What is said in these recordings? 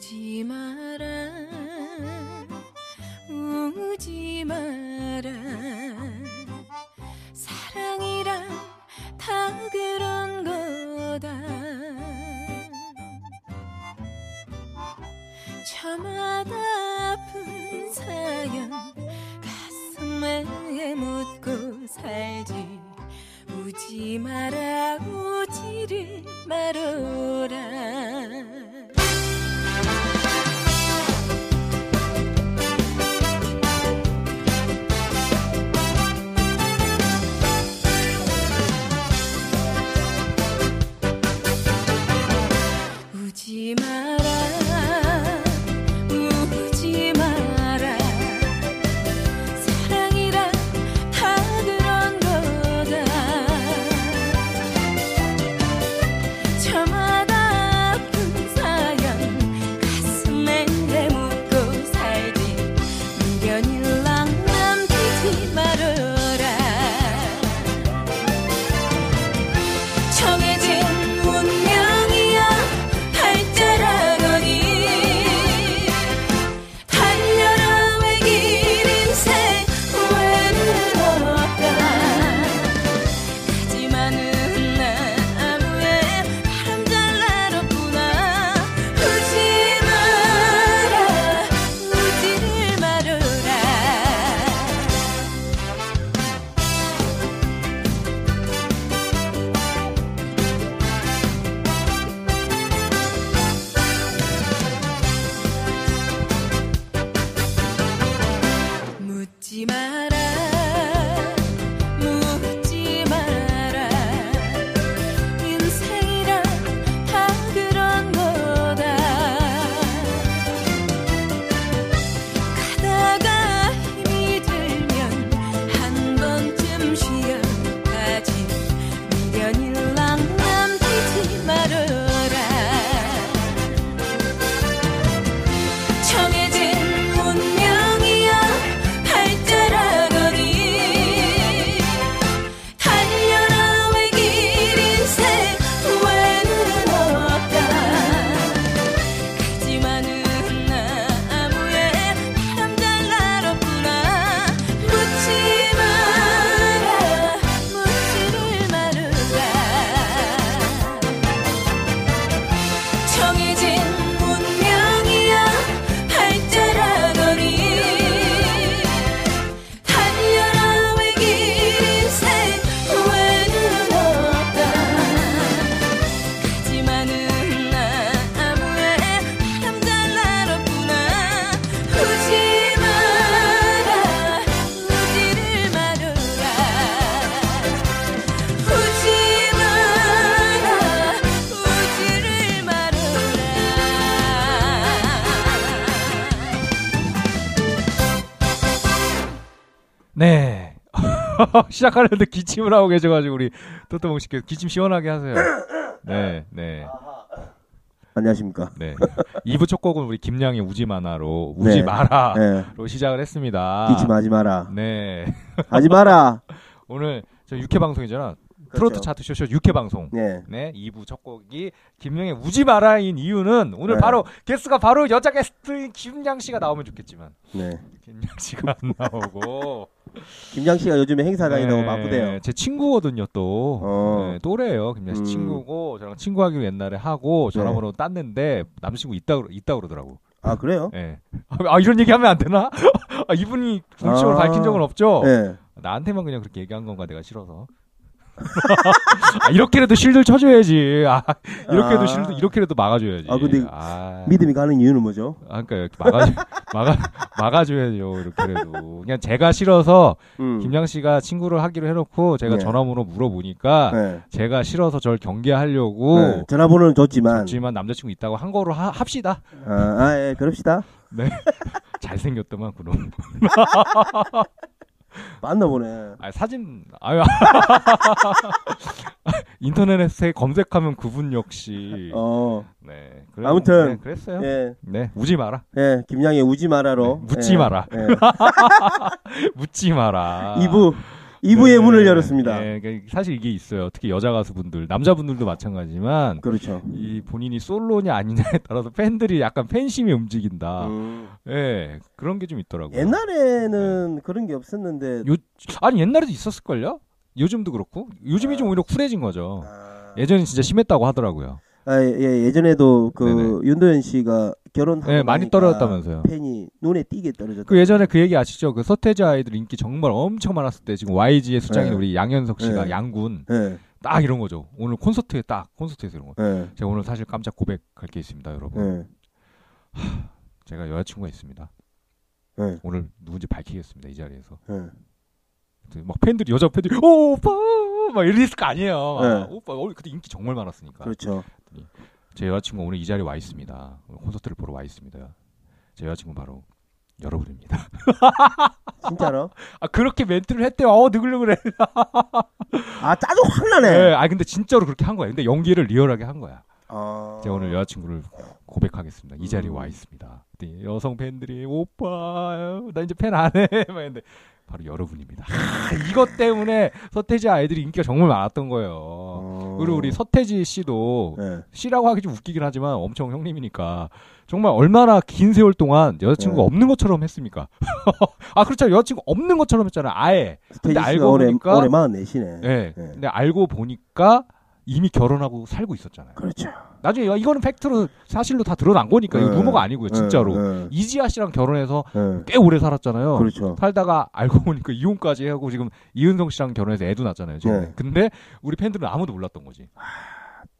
우지 마라 우지 마라. 사랑이란 다 그런 거다. 저마다 아픈 사연 가슴에 묻고 살지. 우지 마라 네. 시작하려는데 기침을 하고 계셔가지고 우리 또또봉 씨께서 기침 시원하게 하세요. 네, 네, 안녕하십니까. 네. 2부 첫 곡은 우리 김양의 우지 마나로 우지 네. 마라로 네. 시작을 했습니다. 기침하지 마라. 네. 하지 마라. 오늘 저 6회 방송이잖아. 트로트 그렇죠. 차트 쇼쇼 6회 방송. 네. 네, 2부 첫 곡이 김영의 우지 마라인 이유는 오늘 네. 바로 게스트가 바로 여자 게스트인 김양 씨가 나오면 좋겠지만 네. 김양 씨가 안 나오고 김장 씨가 요즘에 행사 다니다고 네, 바쁘대요. 제 친구거든요 또 어. 네, 또래요 김양 씨 음. 친구고 저랑 친구하기로 옛날에 하고 전화번호 땄는데 남자친구 있다 그러- 있다 그러더라고. 아 그래요? 예. 아 이런 얘기 하면 안 되나? 아, 이분이 공식으로 아. 밝힌 적은 없죠. 네. 나한테만 그냥 그렇게 얘기한 건가 내가 싫어서. 아, 이렇게라도 실드 쳐줘야지. 아, 이렇게라도 아. 실드 이렇게라도 막아줘야지. 아, 근데 아, 믿음이 가는 이유는 뭐죠? 아, 그러니까 이렇게 막아 막아 막아줘야죠. 이렇게라도 그냥 제가 싫어서 음. 김양 씨가 친구를 하기로 해놓고 제가 네. 전화번호 물어보니까 네. 제가 싫어서 저를 경계하려고 네. 전화번호는 줬지만. 줬지만 남자친구 있다고 한 거로 하- 합시다. 아, 아, 예, 그럽시다. 잘생겼더만 그럼. 맞나 보네. 아 사진 아유 인터넷에 검색하면 그분 역시 어, 네 그래- 아무튼, 네, 그랬어요. 예, 네 우지 마라 예, 김양의 우지 마라로. 네, 묻지 예, 마라. 예. 묻지 마라. 2부, 2부의 네. 문을 열었습니다. 네, 그러니까 사실 이게 있어요. 특히 여자 가수분들, 남자분들도 마찬가지지만 그렇죠. 이 본인이 솔로냐 아니냐에 따라서 팬들이 약간 팬심이 움직인다. 음. 예, 그런 게 좀 있더라고요. 옛날에는 그런 게 없었는데 요 아니 옛날에도 있었을 걸요? 요즘도 그렇고 요즘이 좀 오히려 쿨해진 거죠. 아, 예전엔 진짜 심했다고 하더라고요. 아, 예, 예전에도 그 네네. 윤도현 씨가 결혼하고 네, 많이 떨어졌다면서요. 팬이 눈에 띄게 떨어졌다. 그 예전에 그 얘기 아시죠? 그 서태지 아이들 인기 정말 엄청 많았을 때 지금 YG의 수장인 네. 우리 양현석 씨가 네. 양군 예, 딱 이런 거죠. 오늘 콘서트에 딱 콘서트에서 이런 거. 예, 제가 오늘 사실 깜짝 고백할 게 있습니다, 여러분. 예, 제가 여자친구가 있습니다. 예, 오늘 누군지 밝히겠습니다 이 자리에서. 예. 막 팬들이 여자 팬들이 오 오빠 막 이랬을 거 아니에요. 막, 네. 오빠 어, 그때 인기 정말 많았으니까. 그렇죠. 제 여자친구 오늘 이 자리에 와 있습니다. 콘서트를 보러 와 있습니다. 제 여자친구 바로 여러분입니다. 진짜로? 아 그렇게 멘트를 했대요. 어 느글느글해. 아 짜증 확 나네. 네. 아 근데 진짜로 그렇게 한 거야. 근데 연기를 리얼하게 한 거야. 아, 제가 오늘 여자친구를 고백하겠습니다. 이 자리에 음. 와 있습니다. 여성 팬들이 오빠 나 이제 팬 안 해. 막 했는데 바로 여러분입니다. 하, 이것 때문에 서태지 아이들이 인기가 정말 많았던 거예요. 어. 그리고 우리 서태지 씨도 예. 씨라고 하기 좀 웃기긴 하지만 엄청 형님이니까 정말 얼마나 긴 세월 동안 여자친구가 네. 없는 것처럼 했습니까? 아 그렇죠 여자친구 없는 것처럼 했잖아요 아예 씨가 알고 올해 보니까- 올해 44시네. 예 네. 근데 알고 보니까 이미 결혼하고 살고 있었잖아요 그렇죠. 나중에 이- 이거는 팩트로 사실로 다 드러난 거니까 이거 네. 루머가 아니고요 진짜로 예, 이지아 씨랑 결혼해서 예, 예. 꽤 오래 살았잖아요 그렇죠. 살다가 알고 보니까 이혼까지 하고 지금 이은성 씨랑 결혼해서 애도 낳았잖아요 지금 네. 근데 우리 팬들은 아무도 몰랐던 거지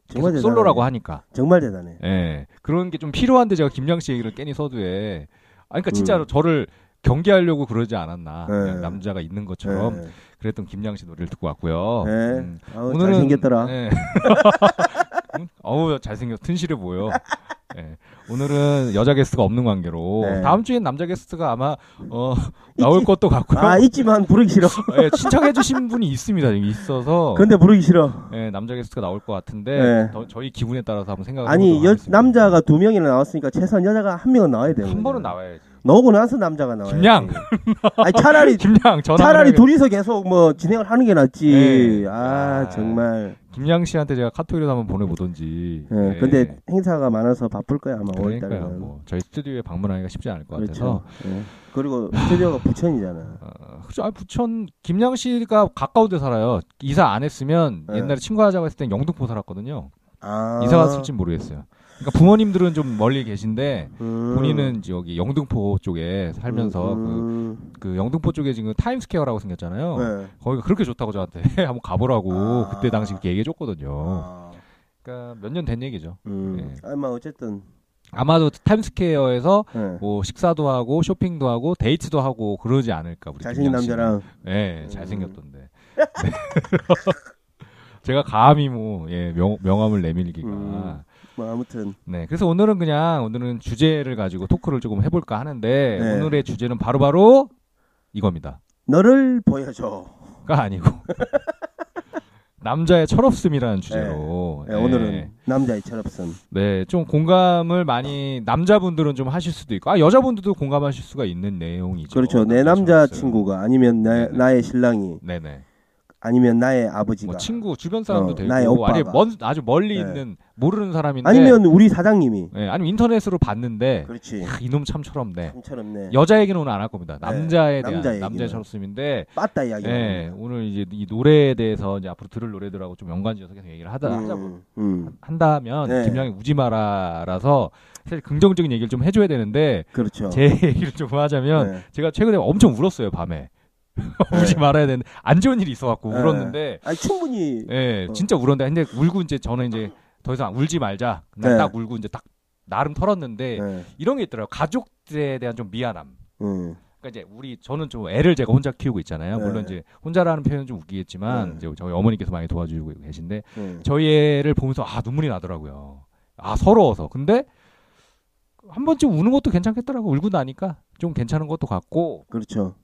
정말 계속 대단하네. 솔로라고 하니까 정말 대단해. 예. 그런 게 좀 필요한데 제가 김양 씨 얘기를 괜히 서두에. 아, 그러니까 진짜로 음. 저를 경계하려고 그러지 않았나. 네. 그냥 남자가 있는 것처럼 예. 그랬던 김양 씨 노래를 듣고 왔고요. 네. 음, 아우, 잘생겼더라. 어우, 잘생겼, 튼실해 보여. 예. 오늘은 여자 게스트가 없는 관계로 네. 다음 주엔 남자 게스트가 아마 어, 나올 있지. 것도 같고요. 아 있지만 부르기 싫어. 예, 신청해 주신 분이 있습니다. 있어서 근데 부르기 싫어. 예, 남자 게스트가 나올 것 같은데 네. 더- 저희 기분에 따라서 한번 생각을 아니 여. 남자가 두 명이나 나왔으니까 최소한 여자가 한 명은 나와야 되는 한 번은. 나와야지. 나오고 나서 남자가 나와야 김양. 아니 차라리 김양 전화 차라리 둘이서 계속 뭐 진행을 하는 게 낫지. 네. 아 아. 정말. 김양 씨한테 제가 카톡이라도 한번 보내보던지. 예. 네. 근데 행사가 많아서 바쁠 거야 아마 그러니까요. 5월달은. 뭐 저희 스튜디오에 방문하기가 쉽지 않을 것 그렇죠. 같아서. 예. 그리고 스튜디오가 부천이잖아. 어, 그죠. 아, 부천 김양 씨가 가까운 데 살아요. 이사 안 했으면 네. 옛날에 친구 하자고 했을 땐 영등포 살았거든요. 아. 이사 갔을지 모르겠어요. 그러니까 부모님들은 좀 멀리 계신데 음. 본인은 여기 영등포 쪽에 살면서 그, 음. 그 영등포 쪽에 지금 타임스퀘어라고 생겼잖아요. 네. 거기가 그렇게 좋다고 저한테 한번 가보라고 아. 그때 당시 그렇게 얘기해줬거든요. 아. 그러니까 몇 년 된 얘기죠. 음. 네. 뭐 어쨌든. 아마도 타임스퀘어에서 예. 뭐 식사도 하고 쇼핑도 하고 데이트도 하고 그러지 않을까 우리 잘생긴. 남자랑 네, 음. 잘생겼던데. 네. 제가 감히 뭐 예, 명, 명함을 내밀기가. 음. 뭐 아무튼 네, 그래서 오늘은 그냥 오늘은 주제를 가지고 토크를 조금 해볼까 하는데 네. 오늘의 주제는 바로 바로 이겁니다. 너를 보여줘. 가 아니고 남자의 철없음이라는 주제로. 네, 네. 오늘은 남자의 철없음. 네, 좀 공감을 많이 남자분들은 좀 하실 수도 있고, 아 여자분들도 공감하실 수가 있는 내용이죠. 그렇죠. 내 남자. 친구가 아니면 나, 네네. 나의 신랑이 네네. 아니면 나의 아버지가 뭐 친구 주변 사람도 어, 되고, 나의 오빠가. 아니 먼 아주 멀리 네. 있는 모르는 사람인데, 아니면 우리 사장님이 네, 아니면 인터넷으로 봤는데, 그렇지. 아, 이놈 참 철없네. 참처럼네. 여자 얘기는 오늘 안 할 겁니다. 남자에 대한 남자 남자의. 철없음인데, 빠따 이야기. 네, 오늘 이제 이 노래에 대해서 이제 앞으로 들을 노래들하고 좀 연관지어서 계속 얘기를 하다 하자고 음, 음, 한다면 네. 김양이 우지 마라라서 사실 긍정적인 얘기를 좀 해줘야 되는데 그렇죠. 제 얘기를 좀 하자면 네. 제가 최근에 엄청 울었어요 밤에 우지 말아야 되는데 안 좋은 일이 있어갖고 네. 울었는데 아니 충분히 예 어. 진짜 울었는데 근데 울고 이제 저는 이제 더 이상 울지 말자 그냥 네. 딱 울고 이제 딱 나름 털었는데 네. 이런 게 있더라고요 가족들에 대한 좀 미안함 음, 그러니까 이제 우리 저는 좀 애를 제가 혼자 키우고 있잖아요 네. 물론 이제 혼자라는 표현은 좀 웃기겠지만 네. 이제 저희 어머니께서 많이 도와주고 계신데 음. 저희 애를 보면서 아 눈물이 나더라고요. 아 서러워서. 근데 한 번쯤 우는 것도 괜찮겠더라고. 울고 나니까 좀 괜찮은 것도 같고. 그렇죠.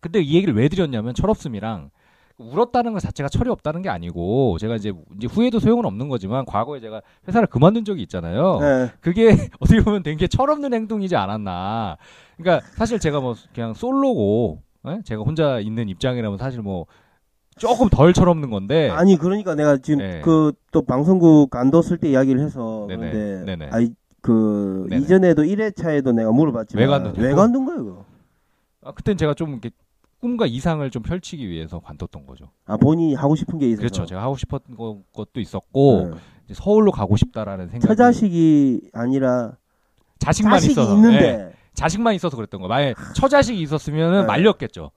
근데 이 얘기를 왜 드렸냐면 철없음이랑 울었다는 것 자체가 철이 없다는 게 아니고 제가 이제 이제 후회도 소용은 없는 거지만 과거에 제가 회사를 그만둔 적이 있잖아요. 네. 그게 어떻게 보면 되게 철없는 행동이지 않았나. 그러니까 사실 제가 뭐 그냥 솔로고 예? 제가 혼자 있는 입장이라면 사실 뭐 조금 덜 철없는 건데. 아니 그러니까 내가 지금 네. 그또 방송국 간뒀을 때 이야기를 해서 네네. 그런데 네네. 아이 그 네네. 이전에도 1회차에도 내가 물어봤지만 왜 관둔 거예요? 그거? 아, 그땐 제가 좀 이렇게 꿈과 이상을 좀 펼치기 위해서 관뒀던 거죠. 아 본인이 하고 싶은 게 있어서 그렇죠. 제가 하고 싶었던 거- 것도 있었고 네. 서울로 가고 싶다라는 생각이 처자식이 아니라 자식만 자식이 있어서 있는데 예, 자식만 있어서 그랬던 거. 만약 처자식이 있었으면은 네. 말렸겠죠.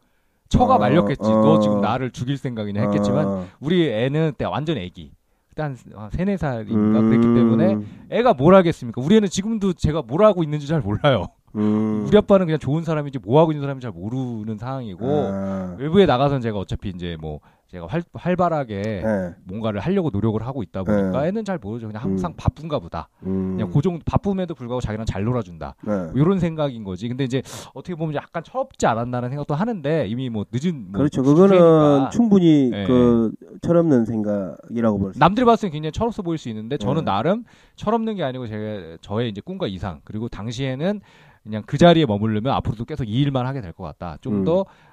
처가 어, 말렸겠지. 어. 너 지금 나를 죽일 생각이냐 했겠지만 어, 우리 애는 그때 완전 애기. 한 세네 살인가 음, 그랬기 때문에 애가 뭘 하겠습니까? 우리 애는 지금도 제가 뭘 하고 있는지 잘 몰라요. 음. 우리 아빠는 그냥 좋은 사람인지 뭐 하고 있는 사람인지 잘 모르는 상황이고 아, 외부에 나가서는 제가 어차피 이제 뭐 제가 활, 활발하게 예. 뭔가를 하려고 노력을 하고 있다 보니까 네. 애는 잘 모르죠. 그냥 항상 음. 바쁜가 보다. 음. 그냥 고정 바쁨에도 불구하고 자기랑 잘 놀아준다. 네. 이런 생각인 거지. 근데 이제 어떻게 보면 약간 철없지 않았나는 생각도 하는데 이미 뭐 늦은 뭐 그렇죠. 그거는 시기니까 충분히 예. 그 철없는 생각이라고 볼 수. 남들이 봤을 때 굉장히 철없어 보일 수 있는데 저는 음. 나름 철없는 게 아니고 제가 저의 이제 꿈과 이상 그리고 당시에는 그냥 그 자리에 머무르면 앞으로도 계속 이 일만 하게 될 것 같다. 좀 음.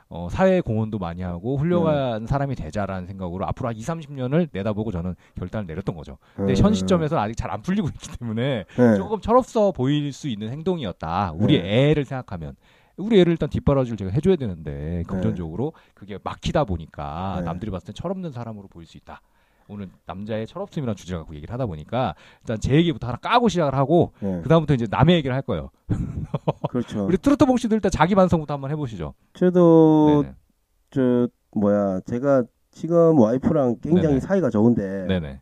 더 어, 사회 공헌도 많이 하고 훌륭한 사람이 되자라는 생각으로 앞으로 한 2, 30년을 내다보고 저는 결단을 내렸던 거죠. 근데 현 시점에서는 아직 잘 안 풀리고 있기 때문에 네. 조금 철없어 보일 수 있는 행동이었다. 우리 네. 애를 생각하면. 우리 애를 일단 뒷바라지를 제가 해줘야 되는데 금전적으로 그게 막히다 보니까 네. 남들이 봤을 때 철없는 사람으로 보일 수 있다. 오늘 남자의 철없음이라는 주제를 갖고 얘기를 하다 보니까 일단 제 얘기부터 하나 까고 시작을 하고 네. 그 다음부터 이제 남의 얘기를 할 거예요. 그렇죠. 우리 트로트봉 씨도 일단 자기 반성부터 한번 해보시죠. 저도 네네. 저 뭐야 제가 지금 와이프랑 굉장히 네네. 사이가 좋은데 네네.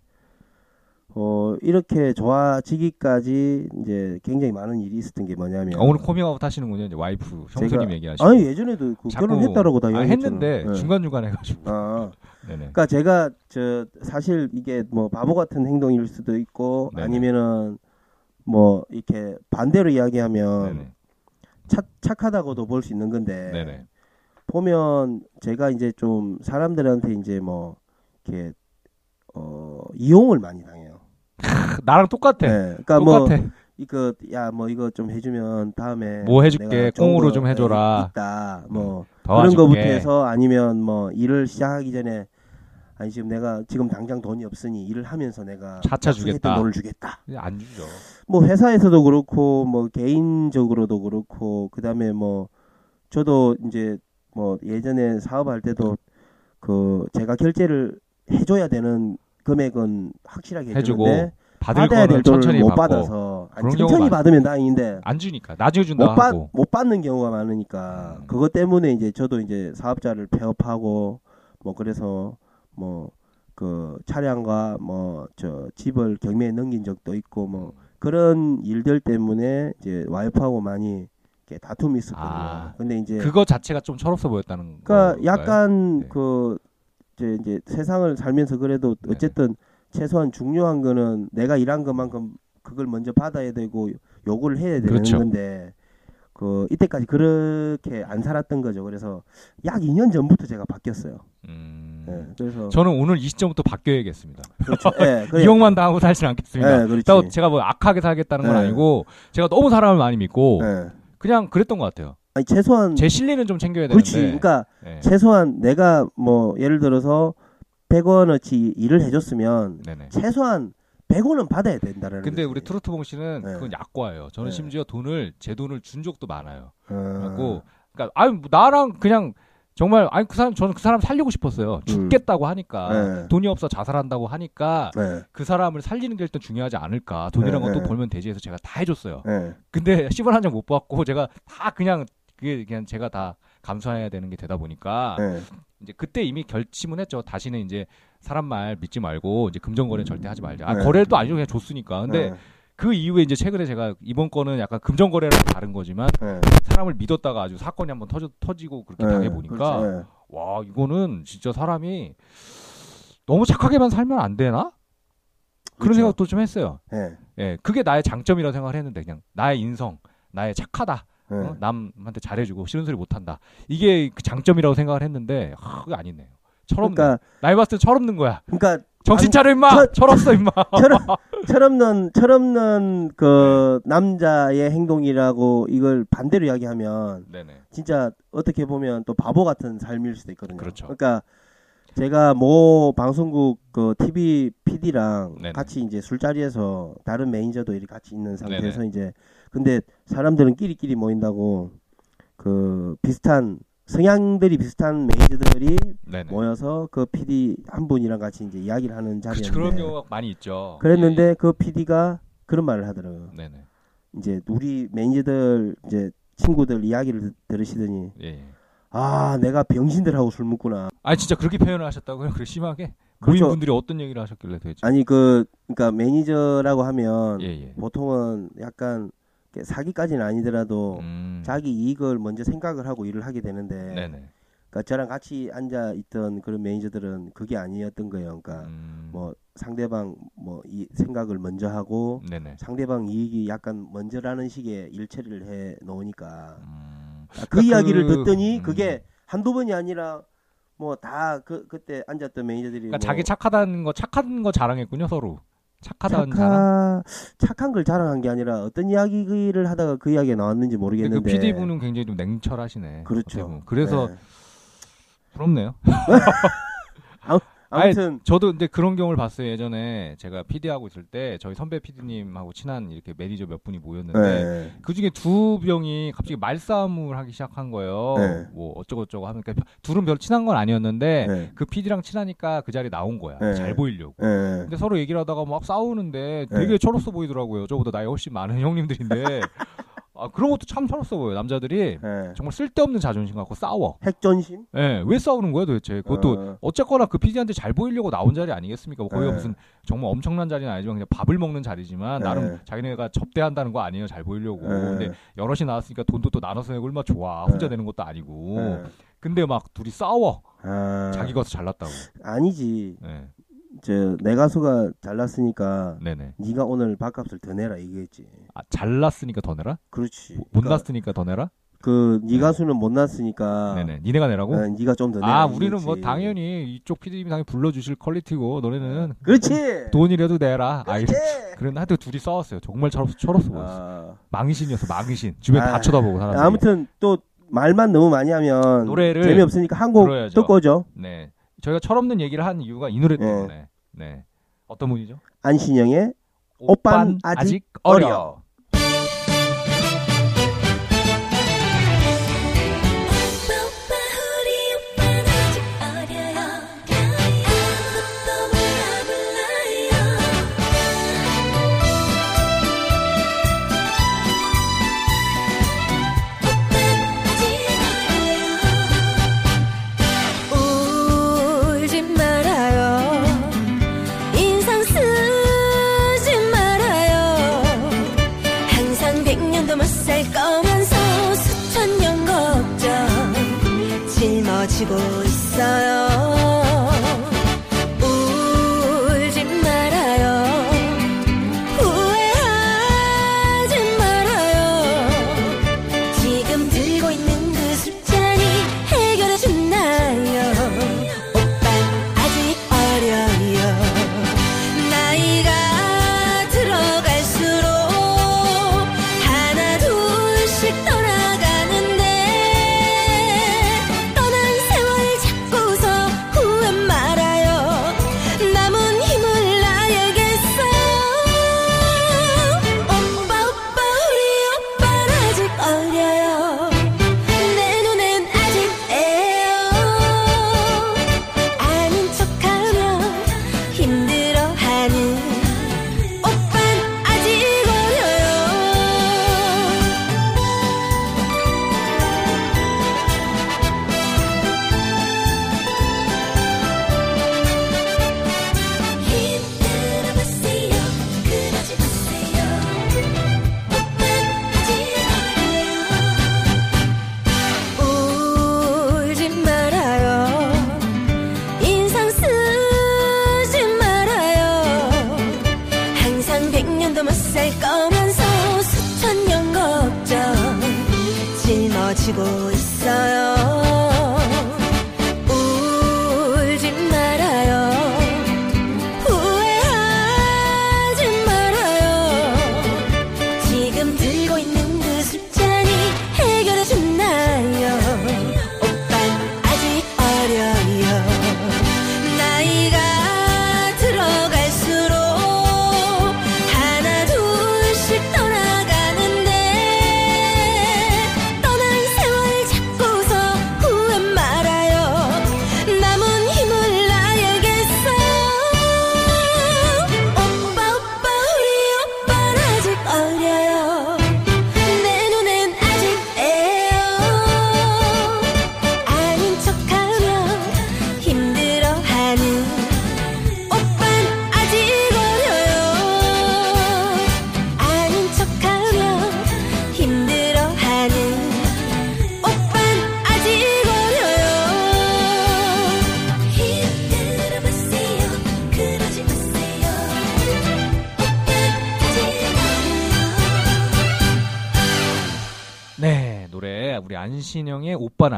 어 이렇게 좋아지기까지 이제 굉장히 많은 일이 있었던 게 뭐냐면 아, 오늘 코밍아웃 하시는군요. 이제 와이프 형수님 얘기하시고. 아니 예전에도 그 결혼했다라고 다 아, 이야기했잖아요. 했는데 네. 중간 중간 해가지고. 아 네네. 그러니까 제가 저 사실 이게 뭐 바보 같은 행동일 수도 있고 네네. 아니면은 뭐 이렇게 반대로 이야기하면 네네. 착, 착하다고도 볼 수 있는 건데. 보면 제가 이제 좀 사람들한테 이제 뭐 이렇게 어 이용을 많이 당해요. 나랑 똑같아. 네, 그러니까 뭐 똑같아. 이거 야 뭐 이거 좀 해주면 다음에 뭐 해줄게. 꽁으로 거, 좀 해줘라. 네, 있다 뭐더 그런 와줄게. 거부터 해서 아니면 뭐 일을 시작하기 전에 아니 지금 내가 지금 당장 돈이 없으니 일을 하면서 내가 차차 주겠다. 돈을 주겠다. 안 주죠. 뭐 회사에서도 그렇고 뭐 개인적으로도 그렇고 그다음에 뭐 저도 이제 뭐 예전에 사업할 때도 그 제가 결제를 해줘야 되는 금액은 확실하게 해주고 받을 받아야 될 거는 천천히 돈을 못 받고 받아서 아니, 그런 천천히 경우가 받으면 다행인데 안 주니까 나중에 준다 못, 받, 하고. 못 받는 경우가 많으니까 음. 그것 때문에 이제 저도 이제 사업자를 폐업하고 뭐 그래서 뭐 그 차량과 뭐 저 집을 경매에 넘긴 적도 있고 뭐 그런 일들 때문에 이제 와이프하고 많이 이렇게 다툼이 있었거든요. 아, 근데 이제 그거 자체가 좀 철없어 보였다는 그러니까 건가요? 약간 네. 그 이제, 이제 세상을 살면서 그래도 어쨌든 최소한 중요한 거는 내가 일한 것만큼 그걸 먼저 받아야 되고 요구를 해야 되는 그렇죠. 건데 그 이때까지 그렇게 안 살았던 거죠. 그래서 약 2년 전부터 제가 바뀌었어요. 음, 예, 그래서 저는 오늘 이 시점부터 바뀌어야겠습니다. 그렇죠. 예, 그래. 이용만 당하고 살진 않겠습니다. 예, 그렇지. 그렇다고 제가 뭐 악하게 살겠다는 건 네. 아니고 제가 너무 사람을 많이 믿고 예. 그냥 그랬던 것 같아요. 아니 최소한 제 실리는 좀 챙겨야 그렇지. 되는데. 그러니까 예. 최소한 내가 뭐 예를 들어서 100원어치 일을 해줬으면 네네. 최소한 100원은 받아야 된다라는. 근데 거지. 우리 트로트봉 씨는 네. 그건 약과예요. 저는 네. 심지어 돈을 제 돈을 준 적도 많아요. 어. 그래갖고 그러니까 아니 뭐 나랑 그냥 정말 아니 그 사람 저는 그 사람 살리고 싶었어요. 죽겠다고 하니까 네. 돈이 없어 자살한다고 하니까 네. 그 사람을 살리는 게 일단 중요하지 않을까. 돈이란 네, 건또 네. 벌면 되지 해서 제가 다 해줬어요. 네. 근데 10원 한 장 못 받고 제가 다 그냥 그게 그냥 제가 다 감수해야 되는 게 되다 보니까 네. 이제 그때 이미 결심은 했죠. 다시는 이제 사람 말 믿지 말고 이제 금전 거래 는 절대 하지 말자. 아, 네. 거래를 또 아니죠. 그냥 줬으니까. 근데 네. 그 이후에 이제 최근에 제가 이번 건은 약간 금전 거래랑 다른 거지만 네. 사람을 믿었다가 아주 사건이 한번 터져 터지고 그렇게 네. 당해 보니까 그렇지. 네. 와 이거는 진짜 사람이 너무 착하게만 살면 안 되나? 그런 그렇죠. 생각도 좀 했어요. 네. 예, 그게 나의 장점이라고 생각을 했는데 그냥 나의 인성, 나의 착하다, 네. 어? 남한테 잘해주고 싫은 소리 못한다. 이게 그 장점이라고 생각을 했는데 아, 그게 아니네요. 철없네. 그러니까 나이 봤을 때 철없는 거야. 그러니까 정신 차려 임마. 철- 철없어 임마. 철없, 철없는 철없는 그 네. 남자의 행동이라고 이걸 반대로 이야기하면 네네. 진짜 어떻게 보면 또 바보 같은 삶일 수도 있거든요. 그렇죠. 그러니까 제가 모 방송국 그 TV PD랑 네네. 같이 이제 술자리에서 다른 매니저도 이렇게 같이 있는 상태에서 네네. 이제 근데 사람들은 끼리끼리 모인다고 그 비슷한 성향들이 비슷한 매니저들이 네네. 모여서 그 PD 한 분이랑 같이 이제 이야기를 하는 그렇죠. 자리였는데 그런 경우가 많이 있죠. 그랬는데 그 PD가 그런 말을 하더라고요. 예, 예. 네네. 이제 우리 매니저들 이제 친구들 이야기를 들- 들으시더니 예. 예. 아 내가 병신들하고 술 먹구나. 아 진짜 그렇게 표현을 하셨다고요? 그렇게 심하게? 그렇죠. 모인 분들이 어떤 얘기를 하셨길래 도대체? 아니 그 그러니까 매니저라고 하면 예 예. 보통은 약간 사기까지는 아니더라도 음. 자기 이익을 먼저 생각을 하고 일을 하게 되는데 네네. 그러니까 저랑 같이 앉아 있던 그런 매니저들은 그게 아니었던 거예요. 그러니까 음. 뭐 상대방 뭐 이 생각을 먼저 하고 네네. 상대방 이익이 약간 먼저라는 식의 일처리를 해 놓으니까 음. 아, 그 그러니까 이야기를 그- 듣더니 음. 그게 한두 번이 아니라 뭐 다 그 그때 앉았던 매니저들이 그러니까 뭐 자기 착하다는 거 착한 거 자랑했군요 서로. 착하다는 자랑. 착하, 착한 걸 자랑한 게 아니라 어떤 이야기를 하다가 그 이야기가 나왔는지 근데 그 모르겠는데 PD 분은 굉장히 좀 냉철하시네. 그렇죠. 그래서 네. 부럽네요. 아무튼 저도 근데 그런 경우를 봤어요. 예전에 제가 PD 하고 있을 때 저희 선배 PD님하고 친한 이렇게 매니저 몇 분이 모였는데 네. 그 중에 두 병이 갑자기 말싸움을 하기 시작한 거예요. 네. 뭐 어쩌고저쩌고 하니까 둘은 별로 친한 건 아니었는데 네. 그 PD랑 친하니까 그 자리에 나온 거야. 네. 잘 보이려고. 네. 근데 서로 얘기를 하다가 막 싸우는데 네. 되게 철없어 보이더라고요. 저보다 나이 훨씬 많은 형님들인데 아, 그런 것도 참 철없어 보여요. 남자들이 네. 정말 쓸데없는 자존심 갖고 싸워. 핵존심? 예, 왜 싸우는 거야 도대체? 그것도 어, 어쨌거나 그 PD한테 잘 보이려고 나온 자리 아니겠습니까? 뭐 거기가 네. 무슨 정말 엄청난 자리는 아니지만 그냥 밥을 먹는 자리지만 네. 나름 자기네가 접대한다는 거 아니에요. 잘 보이려고. 네. 근데 여럿이 나왔으니까 돈도 또 나눠서 내고 얼마나 좋아. 혼자 네. 내는 것도 아니고. 네. 근데 막 둘이 싸워. 아, 자기가 더 잘났다고. 아니지. 네. 저내 가수가 잘났으니까 네네. 네가 오늘 밥값을 더 내라 이거겠지. 아, 잘났으니까 더 내라? 그렇지. 못 그러니까 났으니까 더 내라? 그네 네. 가수는 못 났으니까 네네. 니네가 내라고? 어, 네가 좀 더 내라. 아, 우리는 뭐. 당연히 이쪽 PD님이 당연히 불러주실 퀄리티고 너네는 그렇지. 돈이라도 내라. 아, 그렇지. 그런 하여튼 둘이 싸웠어요. 정말 철없어, 철없어 보였어. 아, 망신이었어, 망신. 주변 다 아, 쳐다보고 사람들이. 아무튼 또 말만 너무 많이 하면 노래를 재미없으니까 한곡 들어야죠. 듣고 오죠. 네. 저희가 철없는 얘기를 한 이유가 이 노래 네. 때문에. 네. 어떤 분이죠? 안신영의 오빤 아직 어려. 짊어지고 있어요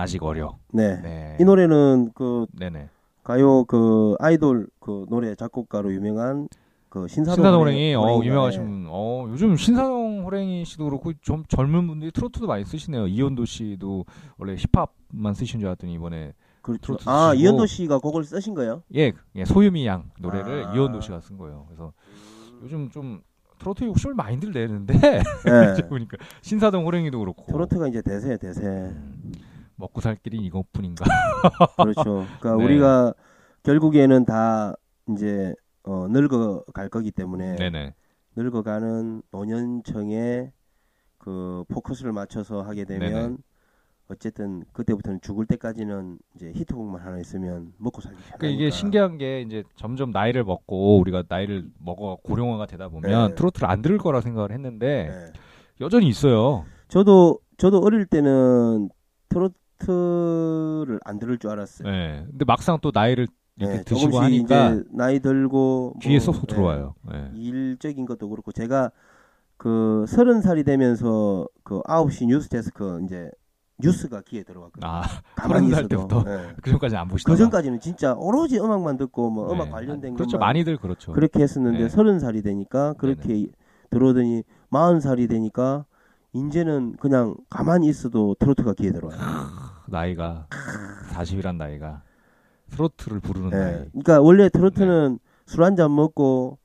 아직 어려. 네. 네. 이 노래는 그 네네. 가요 그 아이돌 그 노래 작곡가로 유명한 그 신사동, 신사동 호랭이 어 호랭이가, 유명하신 예. 분. 어 요즘 신사동 호랭이 씨도 그렇고 좀 젊은 분들이 트로트도 많이 쓰시네요. 이현도 씨도 원래 힙합만 쓰신 줄 알았더니 이번에 그렇죠. 트로트 아 쓰시고. 이현도 씨가 곡을 쓰신 거예요? 예, 예 소유미 양 노래를 아. 이현도 씨가 쓴 거예요. 그래서 요즘 좀 트로트 욕심을 많이들 내는데 네. 보니까 신사동 호랭이도 그렇고 트로트가 이제 대세 대세. 음, 먹고 살 길이 이것뿐인가. 그렇죠. 그러니까 네. 우리가 결국에는 다 이제 어, 늙어 갈 거기 때문에 네네. 늙어가는 노년층에 그 포커스를 맞춰서 하게 되면 네네. 어쨌든 그때부터는 죽을 때까지는 이제 히트곡만 하나 있으면 먹고 살기 편하니까. 그러니까 이게 신기한 게 이제 점점 나이를 먹고 우리가 나이를 먹어 고령화가 되다 보면 네. 트로트를 안 들을 거라 생각을 했는데 네. 여전히 있어요. 저도 저도 어릴 때는 트로트 를 안 들을 줄 알았어요. 네. 근데 막상 또 나이를 이렇게 네, 드시고 하니까 이제 나이 들고 귀에 뭐, 쏙쏙 네, 들어와요. 네. 일적인 것도 그렇고 제가 그 서른 살이 되면서 그 9시 뉴스 데스크 이제 뉴스가 귀에 들어왔거든요. 아, 가만히 살. 때부터? 네. 그 전까지는 안 보시다가 그 전까지는 진짜 오로지 음악만 듣고 뭐 네. 음악 관련된 그렇죠. 것만 많이들 그렇죠. 그렇게 했었는데 네. 서른 살이 되니까 그렇게 들어오더니 마흔 살이 되니까 이제는 그냥 가만히 있어도 트로트가 귀에 들어와요. 나이가 40이란 나이가 트로트를 부르는 네. 나이. 그러니까 원래 트로트는 술 한 잔 먹고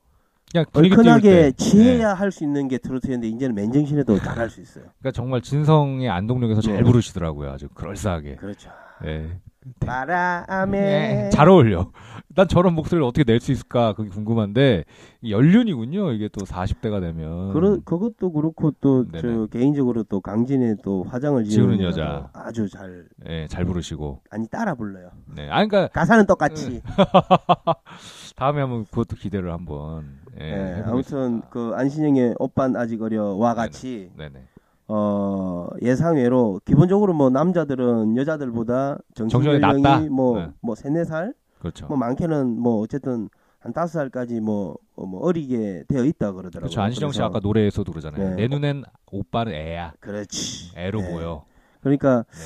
그냥 얼큰하게 때. 네. 취해야 할수 있는 게 트로트였는데 이제는 맨정신에도 잘 할 수 있어요. 그러니까 정말 진성의 안동역에서 잘 네. 부르시더라고요. 아주 그럴싸하게. 그렇죠. 네. 바람에 네, 잘 어울려. 난 저런 목소리를 어떻게 낼 수 있을까 그게 궁금한데 이 연륜이군요. 이게 또 40대가 되면. 그러, 그것도 그렇고 또저 네네. 개인적으로 또 강진의 또 화장을 지우는 여자. 아주 잘 네, 잘 부르시고. 아니 따라 불러요. 네. 아 그러니까 가사는 똑같이. 다음에 한번 그것도 기대를 한번. 예, 네. 아무튼 그 안신영의 오빤 아직 어려와 같이 네네. 어 예상외로 기본적으로 뭐 남자들은 여자들보다 정신 연령이 낮다? 뭐 네. 뭐 세네 살, 그렇죠. 뭐 많게는 뭐 어쨌든 한 다섯 살까지 뭐, 어, 뭐 어리게 되어 있다 그러더라고요. 그렇죠. 안시정 씨 아까 노래에서도 그러잖아요. 네. 내 눈엔 오빠는 애야. 그렇지. 애로 네. 보여. 그러니까 네.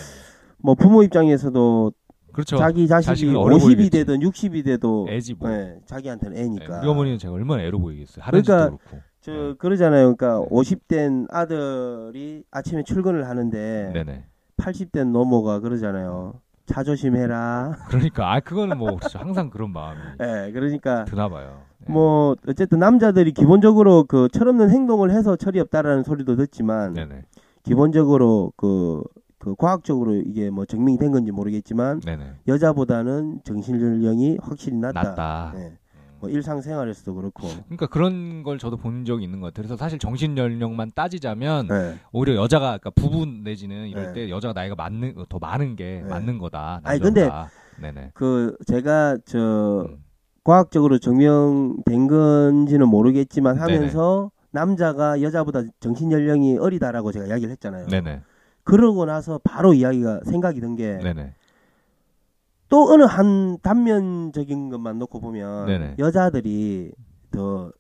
뭐 부모 입장에서도 그렇죠. 자기 자식이 자식은 어려 50이 보이겠지. 되든 60이 돼도 애지 뭐. 네, 자기한테는 네, 애니까. 우리 어머니는 제가 얼마나 애로 보이겠어요. 하는지도 그러니까 그렇고. 저 그러잖아요. 그러니까 네. 50된 아들이 아침에 출근을 하는데 네네. 80된 노모가 그러잖아요. 차 조심해라. 그러니까 아 그거는 뭐 그렇죠. 항상 그런 마음이 예, 그러니까 드나 봐요. 네. 뭐 어쨌든 남자들이 기본적으로 그 철없는 행동을 해서 철이 없다라는 소리도 듣지만 네네. 기본적으로 그, 그 과학적으로 이게 뭐 증명이 된 건지 모르겠지만 네네. 여자보다는 정신 연령이 확실히 낮다. 낫다. 예. 뭐 일상생활에서도 그렇고. 그러니까 그런 걸 저도 본 적이 있는 것 같아요. 그래서 사실 정신 연령만 따지자면 예. 오히려 여자가 그러니까 부부 내지는 이럴 네. 때 여자가 나이가 많는 더 많은 게 네. 맞는 거다. 아니, 남자보다. 네네. 그 제가 저 음. 과학적으로 증명된 건지는 모르겠지만 하면서 남자가 여자보다 정신 연령이 어리다라고 제가 이야기를 했잖아요. 네네. 그러고 나서 바로 이야기가 생각이 든 게 또. 어느 한 단면적인 것만 놓고 보면 네네. 여자들이 더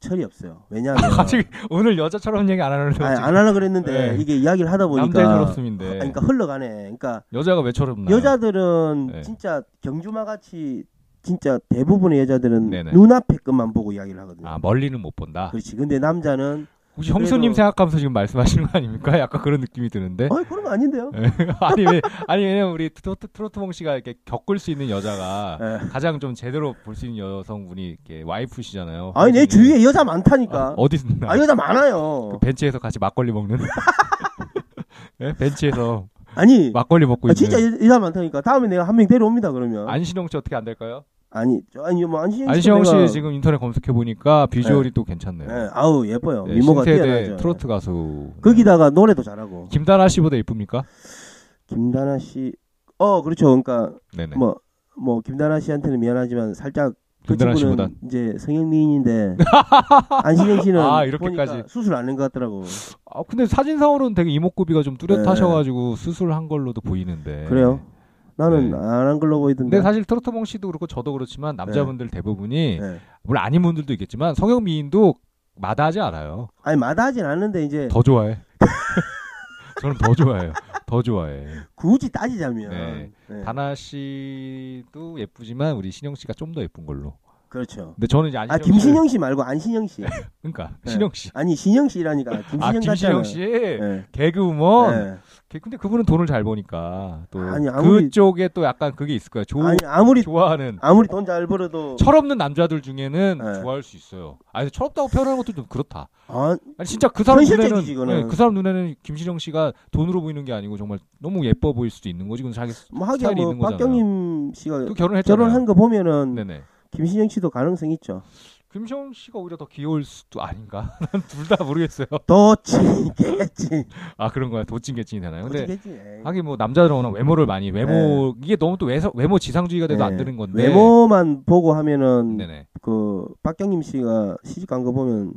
철이 없어요. 왜냐하면 아직 오늘 여자처럼 얘기 안 하려고 아니, 안 하려 그랬는데 네. 이게 이야기를 하다 보니까 남자의 철없음인데 아니, 그러니까 흘러가네. 그러니까 여자가 왜 철없나요? 여자들은 네. 진짜 경주마 같이 진짜 대부분의 여자들은 네네. 눈앞의 것만 보고 이야기를 하거든요. 아 멀리는 못 본다. 그렇지. 근데 남자는 혹시 형수님 생각하면서 지금 말씀하시는 거 아닙니까? 약간 그런 느낌이 드는데. 어 그런 거 아닌데요? 아니 왜 아니 왜냐면 우리 트로트 트로트봉 씨가 이렇게 겪을 수 있는 여자가 예. 가장 좀 제대로 볼 수 있는 여성분이 이렇게 와이프시잖아요. 아니 내. 주위에 여자 많다니까. 아, 어디 있나? 아 여자 많아요. 그 벤치에서 같이 막걸리 먹는. 네? 벤치에서 아니 막걸리 먹고 아, 있는. 진짜 여- 여자 많다니까. 다음에 내가 한 명 데려옵니다 그러면. 안신영 씨 어떻게 안 될까요? 아니 저, 아니 뭐 안신영 안신영 씨 내가- 지금 인터넷 검색해 보니까 비주얼이 또 괜찮네요. 예, 아우 예뻐요. 네, 미모가 뛰어나죠. 트로트 가수. 거기다가 노래도 잘하고. 김다나 씨보다 이쁩니까? 김다나 씨. 어 그렇죠. 그러니까 네네. 뭐뭐 김다나 씨한테는 미안하지만 살짝 그 김다나 친구는 씨보다 이제 성형미인인데 안신영 씨는 아, 이렇게까지. 수술 안 한 것 같더라고. 아 근데 사진상으로는 되게 이목구비가 좀 뚜렷하셔가지고 수술한 걸로도 보이는데. 네. 그래요? 나는 네. 안한 걸로 보이던데. 근데 사실 트로트몽 씨도 그렇고 저도 그렇지만 남자분들 대부분이 네. 물론 아닌 분들도 있겠지만 성형 미인도 마다하지 않아요. 아니 마다하진 않는데 이제 더 좋아해. 저는 더 좋아해요. 더 좋아해. 굳이 따지자면 네. 네. 다나 씨도 예쁘지만 우리 신영 씨가 좀 더 예쁜 걸로. 그렇죠. 근데 저는 이제 안신영 아 김신영 씨 말고 안신영 씨. 그러니까 네. 신영 씨. 아니 신영 씨라니까 김신영 아 김신영. 씨 네. 개그우먼. 네. 개- 근데 그분은 돈을 잘 버니까 또 아니, 아무리- 그쪽에 또 약간 그게 있을 거야. 조, 아니 아무리 좋아하는 아무리 돈 잘 벌어도 철없는 남자들 중에는 네. 좋아할 수 있어요. 아니 철없다고 표현하는 것도 좀 그렇다. 아, 아니 진짜 그 사람 눈에는. 네, 그 사람 눈에는 김신영 씨가 돈으로 보이는 게 아니고 정말 너무 예뻐 보일 수도 있는 거지. 그건 자기 뭐 하기야 스타일이 뭐 있는 거잖아요. 박경림 씨가 또 결혼했잖아요. 결혼한 거 보면은 네네. 김신영 씨도 가능성 있죠. 김신영 씨가 오히려 더 귀여울 수도 아닌가? 난 둘 다 모르겠어요. 도치겠지. 아 그런 거야. 도찐개찐이 되나요? 근데 도치겠지. 하긴 뭐 남자들은 워낙 외모를 많이 외모 이게 너무 또 외서, 외모 지상주의가 돼도 안 네. 되는 건데. 외모만 보고 하면은 네네. 그 박경림 씨가 시집 간 거 보면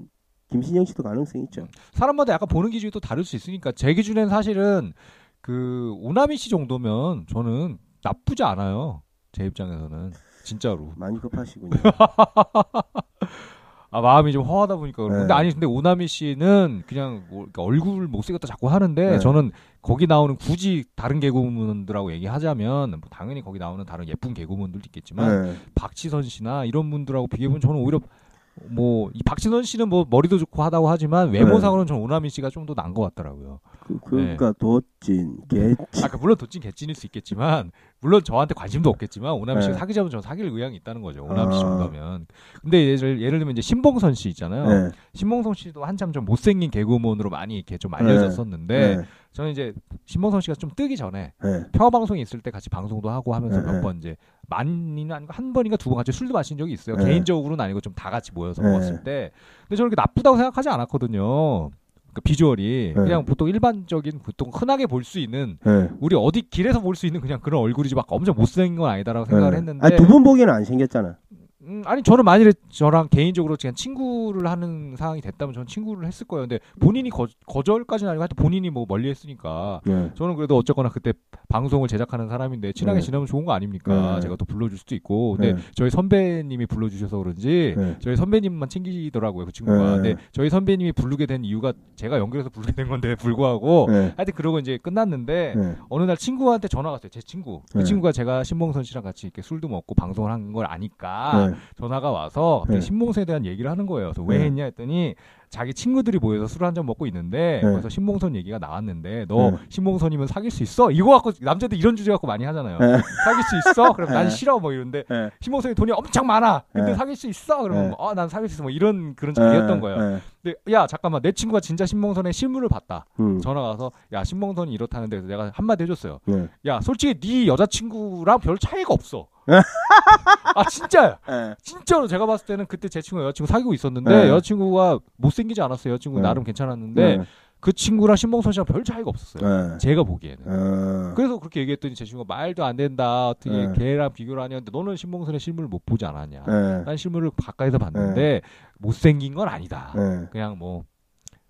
김신영 씨도 가능성 있죠. 사람마다 약간 보는 기준이 또 다를 수 있으니까 제 기준엔 사실은 그 오나미 씨 정도면 저는 나쁘지 않아요. 제 입장에서는 진짜로. 많이 급하시군요. 아 마음이 좀 허하다 보니까 그런 네. 근데 아니 근데 오나미 씨는 그냥 뭐 얼굴 못생겼다 자꾸 하는데 네. 저는 거기 나오는 굳이 다른 개그우먼들하고 얘기하자면 뭐 당연히 거기 나오는 다른 예쁜 개그우먼들도 있겠지만 네. 박지선 씨나 이런 분들하고 비교해보면 저는 오히려 뭐 이 박지선 씨는 뭐 머리도 좋고 하다고 하지만 외모상으로는 저는 오나미 씨가 좀더 나은 것 같더라고요. 그, 그러니까 도찐 개찐. 네. 아까 물론 도찐 개찐일 수 있겠지만 물론 저한테 관심도 없겠지만 오나미 씨가 네. 사귀자면 저는 사귈 의향이 있다는 거죠. 오나미 씨 아. 정도면. 근데 예를, 예를 들면 이제 신봉선 씨 있잖아요. 네. 신봉선 씨도 한참 좀 못생긴 개그우먼으로 많이 이렇게 좀 알려졌었는데 네. 저는 이제 신봉선 씨가 좀 뜨기 전에 네. 평화 방송에 있을 때 같이 방송도 하고 하면서 네, 몇 네. 번 이제 많이는 아니고 한 번인가 두 번 같이 술도 마신 적이 있어요. 네. 개인적으로는 아니고 좀 다 같이 모여서 네. 먹었을 때. 근데 저는 그렇게 나쁘다고 생각하지 않았거든요. 그 비주얼이 네. 그냥 보통 일반적인 보통 흔하게 볼 수 있는 네. 우리 어디 길에서 볼 수 있는 그냥 그런 얼굴이지 막 엄청 못생긴 건 아니다라고 생각을 네. 했는데 아니, 두분 보기에는 안 생겼잖아. 음, 아니 저는 만일에 저랑 개인적으로 그냥 친구를 하는 상황이 됐다면 저는 친구를 했을 거예요. 근데 본인이 거, 거절까지는 아니고 하여튼 본인이 뭐 멀리 했으니까 네. 저는 그래도 어쨌거나 그때 방송을 제작하는 사람인데 친하게 네. 지내면 좋은 거 아닙니까? 네. 제가 또 불러줄 수도 있고. 근데 네. 저희 선배님이 불러주셔서 그런지 네. 저희 선배님만 챙기더라고요 그 친구가. 네. 근데 저희 선배님이 부르게 된 이유가 제가 연결해서 부르게 된 건데 불구하고 네. 하여튼 그러고 이제 끝났는데 네. 어느 날 친구한테 전화가 왔어요. 제 친구. 그 네. 친구가 제가 신봉선 씨랑 같이 이렇게 술도 먹고 방송을 한 걸 아니까 네. 전화가 와서. 신봉선에 대한 얘기를 하는 거예요. 그래서 왜 네. 했냐 했더니 자기 친구들이 모여서 술 한 잔 먹고 있는데 네. 그래서 신봉선 얘기가 나왔는데 너 네. 신봉선이면 사귈 수 있어? 이거 갖고 남자들 이런 주제 갖고 많이 하잖아요. 네. 사귈 수 있어? 그럼 난 네. 싫어 뭐 이런데 네. 신봉선이 돈이 엄청 많아. 근데 네. 사귈 수 있어? 그러면 네. 아난 사귈 수 있어. 뭐 이런 그런 자리였던 네. 거예요. 네. 근데 야 잠깐만 내 친구가 진짜 신봉선의 실물을 봤다. 음. 전화 가서 야 신봉선이 이렇다는데 내가 한마디 해줬어요. 네. 야 솔직히 네 여자친구랑 별 차이가 없어. 아 진짜야. 네. 진짜로 제가 봤을 때는 그때 제 친구 여자친구 사귀고 있었는데 네. 여자친구가 못생기지 않았어요. 여자친구 네. 나름 괜찮았는데 네. 그 친구랑 신봉선 씨랑 별 차이가 없었어요. 네. 제가 보기에는. 어. 그래서 그렇게 얘기했더니 제 친구가 말도 안 된다. 어떻게 네. 걔랑 비교를 하냐는데 너는 신봉선의 실물을 못 보지 않았냐. 네. 난 실물을 가까이서 봤는데 못생긴 건 아니다. 네. 그냥 뭐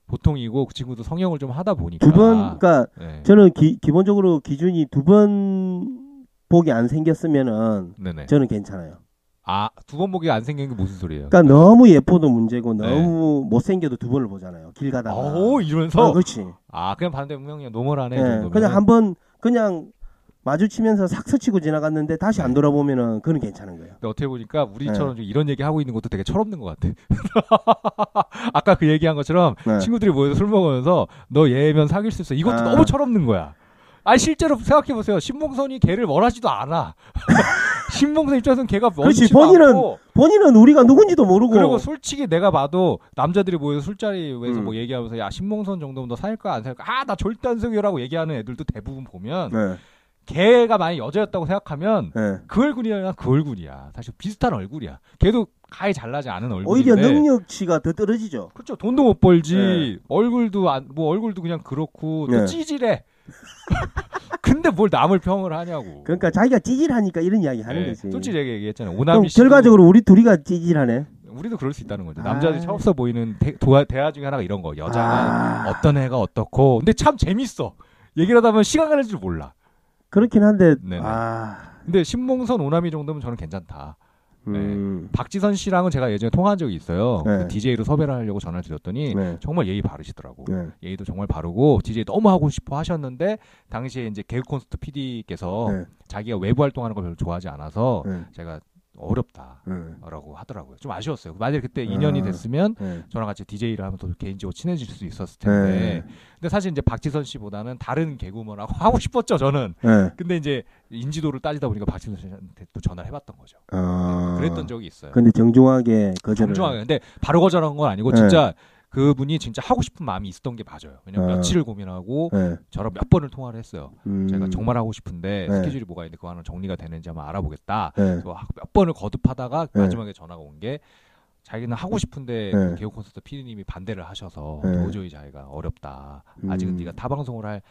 보통이고 그 친구도 성형을 좀 하다 보니까 두 번, 그러니까 네. 저는 기, 기본적으로 기준이 두 번 복이 안 생겼으면은 네네. 저는 괜찮아요. 아, 두 번 보기 안 생긴 게 무슨 소리예요? 그러니까 너무 예뻐도 문제고 네. 너무 못생겨도 두 번을 보잖아요. 길 가다가. 오, 이러면서 어, 그렇지. 아, 그냥 반대 분명히 노멀하네. 네. 그냥 한 번 그냥 마주치면서 싹 스치고 지나갔는데 다시 안 네. 돌아보면은 그건 괜찮은 거예요. 근데 어떻게 보니까 우리처럼 네. 좀 이런 얘기 하고 있는 것도 되게 철없는 것 같아. 아까 그 얘기한 것처럼 네. 친구들이 모여서 술 먹으면서 너 얘면 사귈 수 있어. 이것도 아. 너무 철없는 거야. 아니 실제로 생각해 보세요. 신봉선이 걔를 원하지도 않아. 신봉선 입장에서는 걔가 그렇지, 원치도 본인은 않고 본인은 우리가 누군지도 모르고. 그리고 솔직히 내가 봐도 남자들이 모여서 술자리에서 음. 뭐 얘기하면서 야 신봉선 정도면 너살 거야 안살 거야 아나 절대 안 사귀어라고 얘기하는 애들도 대부분 보면 네, 걔가 만약 여자였다고 생각하면 네. 그 얼굴이야 그 얼굴이야 사실 비슷한 얼굴이야 걔도 가히 잘나지 않은 얼굴인데 오히려 능력치가 더 떨어지죠. 그렇죠 돈도 못 벌지 네. 얼굴도 안, 뭐 얼굴도 그냥 그렇고 또 네. 찌질해 근데 뭘 남을 평을 하냐고. 그러니까 자기가 찌질하니까 이런 이야기 하는 네, 거지. 솔직히 얘기했잖아요. 오나미 씨 결과적으로 우리 둘이가 찌질하네. 우리도 그럴 수 있다는 거죠. 아. 남자들이 철없어 보이는 대, 도화, 대화 중에 하나가 이런 거. 여자가 아, 어떤 애가 어떻고. 근데 참 재밌어. 얘기를 하다 보면 시간 가는 줄 몰라. 그렇긴 한데 네네. 아, 근데 신봉선 오나미 정도면 저는 괜찮다 음. 박지선 씨랑은 제가 예전에 통화한 적이 있어요. 네. 그 DJ로 섭외를 하려고 전화를 드렸더니 네. 정말 예의 바르시더라고. 네. 예의도 정말 바르고 DJ 너무 하고 싶어 하셨는데 당시에 이제 개그 콘서트 PD께서 네. 자기가 외부 활동하는 걸 별로 좋아하지 않아서 네. 제가 어렵다. 네. 라고 하더라고요. 좀 아쉬웠어요. 만약에 그때 인연이 아. 됐으면 네. 저랑 같이 DJ를 하면 더 개인적으로 친해질 수 있었을 텐데. 네. 근데 사실 이제 박지선 씨보다는 다른 개그우먼하고 하고 싶었죠, 저는. 네. 근데 이제 인지도를 따지다 보니까 박지선 씨한테 또 전화를 해봤던 거죠. 아. 그랬던 적이 있어요. 근데 정중하게 거절을. 정중하게. 근데 바로 거절한 건 아니고 네. 진짜 그분이 진짜 하고 싶은 마음이 있었던 게 맞아요. 왜냐면 아. 며칠을 고민하고 네. 저랑 몇 번을 통화를 했어요. 음. 제가 정말 하고 싶은데 네. 스케줄이 뭐가 있는데 그거 하나 정리가 되는지 한번 알아보겠다. 네. 몇 번을 거듭하다가 네. 마지막에 전화가 온 게 자기는 하고 싶은데 네. 그 개그 콘서트 PD님이 반대를 하셔서 네. 도저히 자기가 어렵다. 아직은 음. 네가 타 방송을 할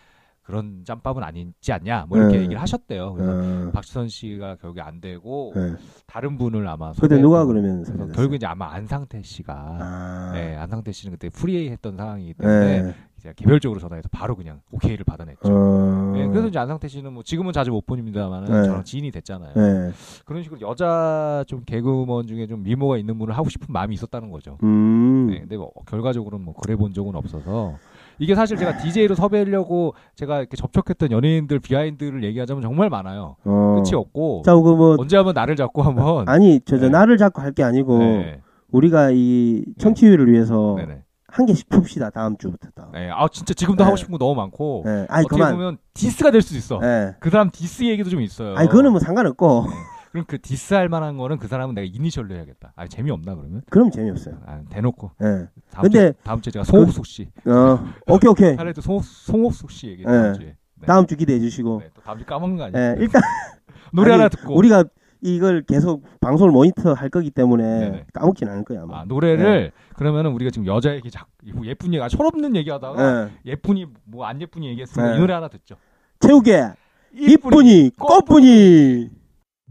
그런 짬밥은 아니지 않냐. 뭐 이렇게 네. 얘기를 하셨대요. 그래서 어. 박지선 씨가 결국에 안 되고 네. 다른 분을 아마 그때 누가 그러면? 결국 이제 아마 안상태 씨가 아. 네, 안상태 씨는 그때 프리웨이 했던 상황이기 때문에 네. 이제 개별적으로 전화해서 바로 그냥 오케이를 받아냈죠. 어. 네, 그래서 이제 안상태 씨는 뭐 지금은 자주 못 봅니다만 네. 저랑 지인이 됐잖아요. 네. 그런 식으로 여자 좀 개그우먼 중에 좀 미모가 있는 분을 하고 싶은 마음이 있었다는 거죠. 음. 네, 근데 뭐 결과적으로는 뭐 그래 본 적은 없어서 이게 사실 제가 DJ로 섭외하려고 제가 이렇게 접촉했던 연예인들 behind를 얘기하자면 정말 많아요. 어. 끝이 없고 자, 그뭐 언제 한번 날을 잡고 한번 아니, 저, 저, 네. 날을 잡고 할 게 아니고, 네, 우리가 이 청취율을 위해서 네네. 한 개씩 풉시다, 다음 주부터. 네, 아 진짜 지금도 네. 하고 싶은 거 너무 많고 네. 아니, 어떻게 그만. 보면 diss가 될 수도 있어. 네. 그 사람 디스 얘기도 좀 있어요. 아니, 그거는 뭐 상관없고, 그럼 그 diss할 만한 거는 그 사람은 내가 이니셜로 해야겠다. 아 재미없나 그러면? 그럼 재미없어요. 아, 대놓고 예. 다음 근데 주 다음 주에 제가 송옥숙 씨 어, 오케이, 오케이. 차라리 송옥, 송옥숙 씨 얘기 네. 다음 주에. 네. 다음 주 기대해 주시고. 네, 또 다음 주 까먹는 거 아니에요? 예, 일단, 노래 아니, 하나 듣고 우리가 이걸 계속 방송을 모니터 할 거기 때문에 네네. 까먹진 않을 거야, 아마. 아, 노래를 그러면은 우리가 지금 여자 얘기 자, 뭐 예쁜 얘기 아, 철없는 얘기하다가 예. 예쁜이 뭐 안 예쁜이 얘기했으면 네. 이 노래 하나 듣죠. 체육에 이쁜이, 꽃분이.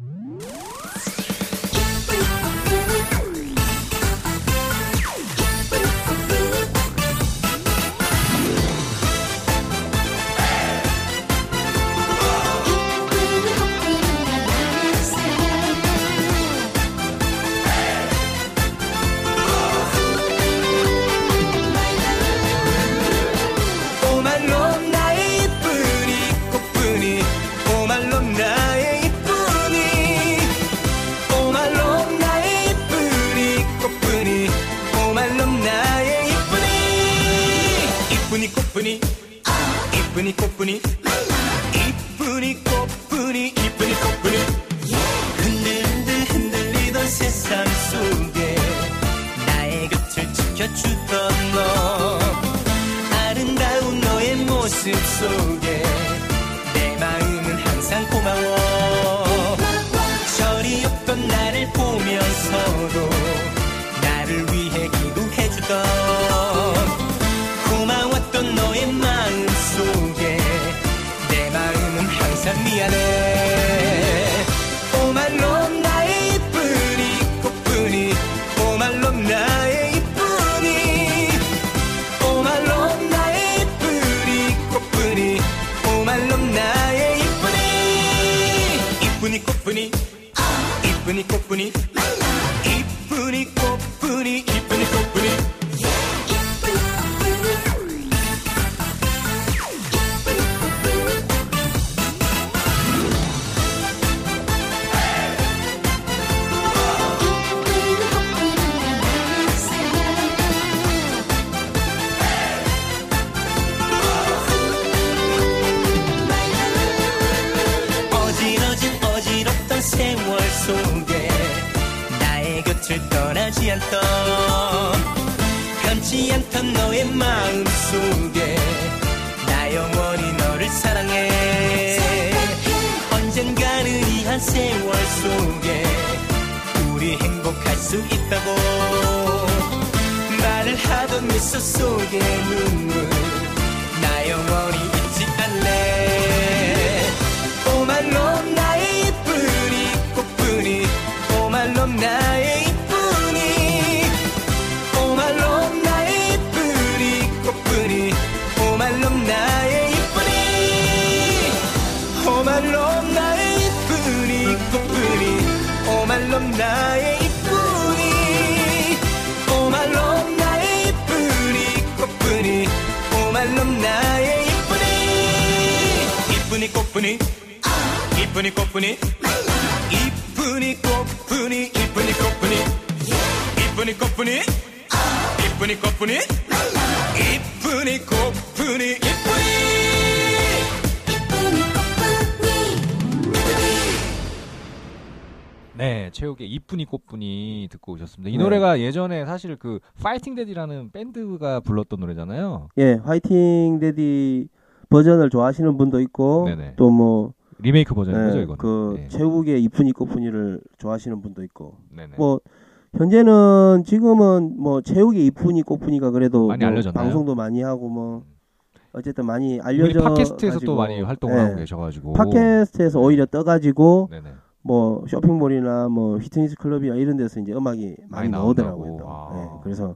오 마음 속에 나 영원히 너를 사랑해. 언젠가는 이 한 세월 속에 우리 행복할 수 있다고 말을 하던 미소 속에 눈 꽃분이 이쁜이 꽃분이? 이쁜이 꽃분이? 이쁜이 꽃분이? 이쁜이 꽃분이? 이쁜이 꽃분이? 이쁜이 꽃분이? 이쁜이 네, 최욱의 이쁜이 꽃분이 듣고 오셨습니다. 이 네. 노래가 예전에 사실 그 파이팅 데디라는 밴드가 불렀던 노래잖아요. 예, 화이팅 데디 버전을 좋아하시는 분도 있고. 또 뭐 리메이크 버전인 거죠, 예, 이거는. 그 네. 최욱의 이쁜이 꽃분이를 좋아하시는 분도 있고 네네. 뭐 현재는 지금은 뭐 최욱의 이쁜이 꽃분이가 그래도 많이 뭐 알려졌나요? 방송도 많이 하고 뭐 어쨌든 많이 알려져 팟캐스트에서 또 가지고, 많이 활동을 예, 하고 계셔가지고. 팟캐스트에서 오히려 떠가지고 네네. 뭐 쇼핑몰이나 뭐 휘트니스 클럽이나 이런 데서 이제 음악이 많이, 많이 나오더라고요. 아. 예, 그래서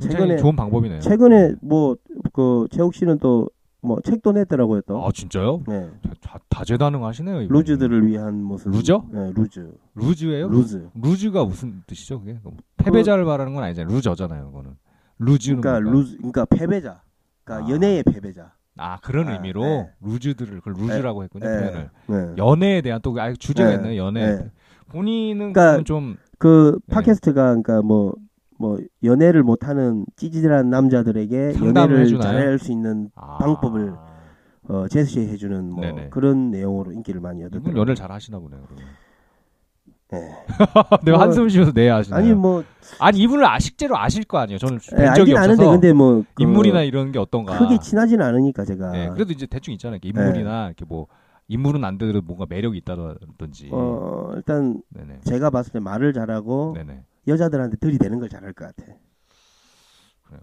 최근에- 좋은 방법이네요. 최근에 뭐 그 최욱 씨는 또 뭐 책도 냈더라고요 또. 아 진짜요? 네. 다, 다재다능하시네요. 이분이. lose들을 위한 무슨 loser? 네, lose. lose예요? lose. lose가 무슨 뜻이죠? 그게 패배자를 말하는 건 아니잖아요. loser잖아요. 그거는 lose는 그러니까 뭔가- lose 그러니까 패배자. 그러니까 아. 연애의 패배자. 아 그런 아, 의미로 네. lose들을 그걸 lose라고 했군요. 네. 표현을 네. 연애에 대한 또 아예 주제가 네. 있네요. 연애. 네. 본인은 그러니까 그건 좀그 네. 팟캐스트가 그러니까 뭐 뭐 연애를 못하는 찌질한 남자들에게 연애를? 잘할 수 있는 아, 방법을 어, 제시해주는 뭐 네네. 그런 내용으로 인기를 많이 얻었더라고요. 연애를 잘 하시나 보네요. 그러면. 네. 내가 뭐, 한숨 쉬면서 네 하시네요. 아니 뭐 아니 이분을 아식제로 아실 거 아니에요. 저는 뵌 예, 적이 없어서 아는데 근데 뭐 그 인물이나 이런 게 어떤가. 크게 친하지는 않으니까 제가 네, 그래도 이제 대충 있잖아요. 인물이나 이렇게 뭐 인물은 안 되더라도 뭔가 매력이 있다든지. 어 일단 네네. 제가 봤을 때 말을 잘하고 네네. 여자들한테 들이대는 걸 잘할 것 같아. 그래요.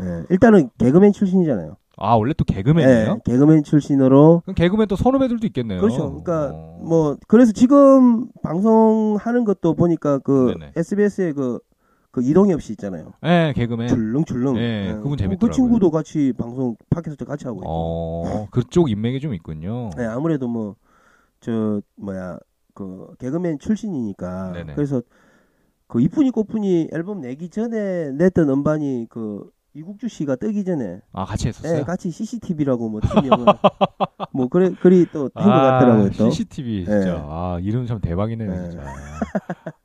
예, 일단은 개그맨 출신이잖아요. 아 원래 또 개그맨이에요? 예, 개그맨 출신으로 그럼 개그맨 또 선후배들도 있겠네요. 그렇죠. 그러니까 어. 뭐 그래서 지금 방송하는 것도 보니까 그 네네. SBS의 그, 그 이동엽 씨 있잖아요. 네, 개그맨. 출렁출렁. 네, 예, 그분 그 재밌더라고요. 친구도 같이 방송 팟캐스트 같이 하고 있고. 어, 그쪽 인맥이 좀 있군요. 네, 아무래도 뭐 저 뭐야 그 개그맨 출신이니까 네네. 그래서 그 이쁜이 꽃분이 앨범 내기 전에 냈던 음반이 그 이국주 씨가 뜨기 전에 아, 같이 했었어요? 예, 같이 CCTV라고 뭐 팀명을 뭐 그래 그리 또 된것 아, 같더라고요 또. CCTV 진짜. 네. 아, 이름 참 대박이네요, 네. 진짜.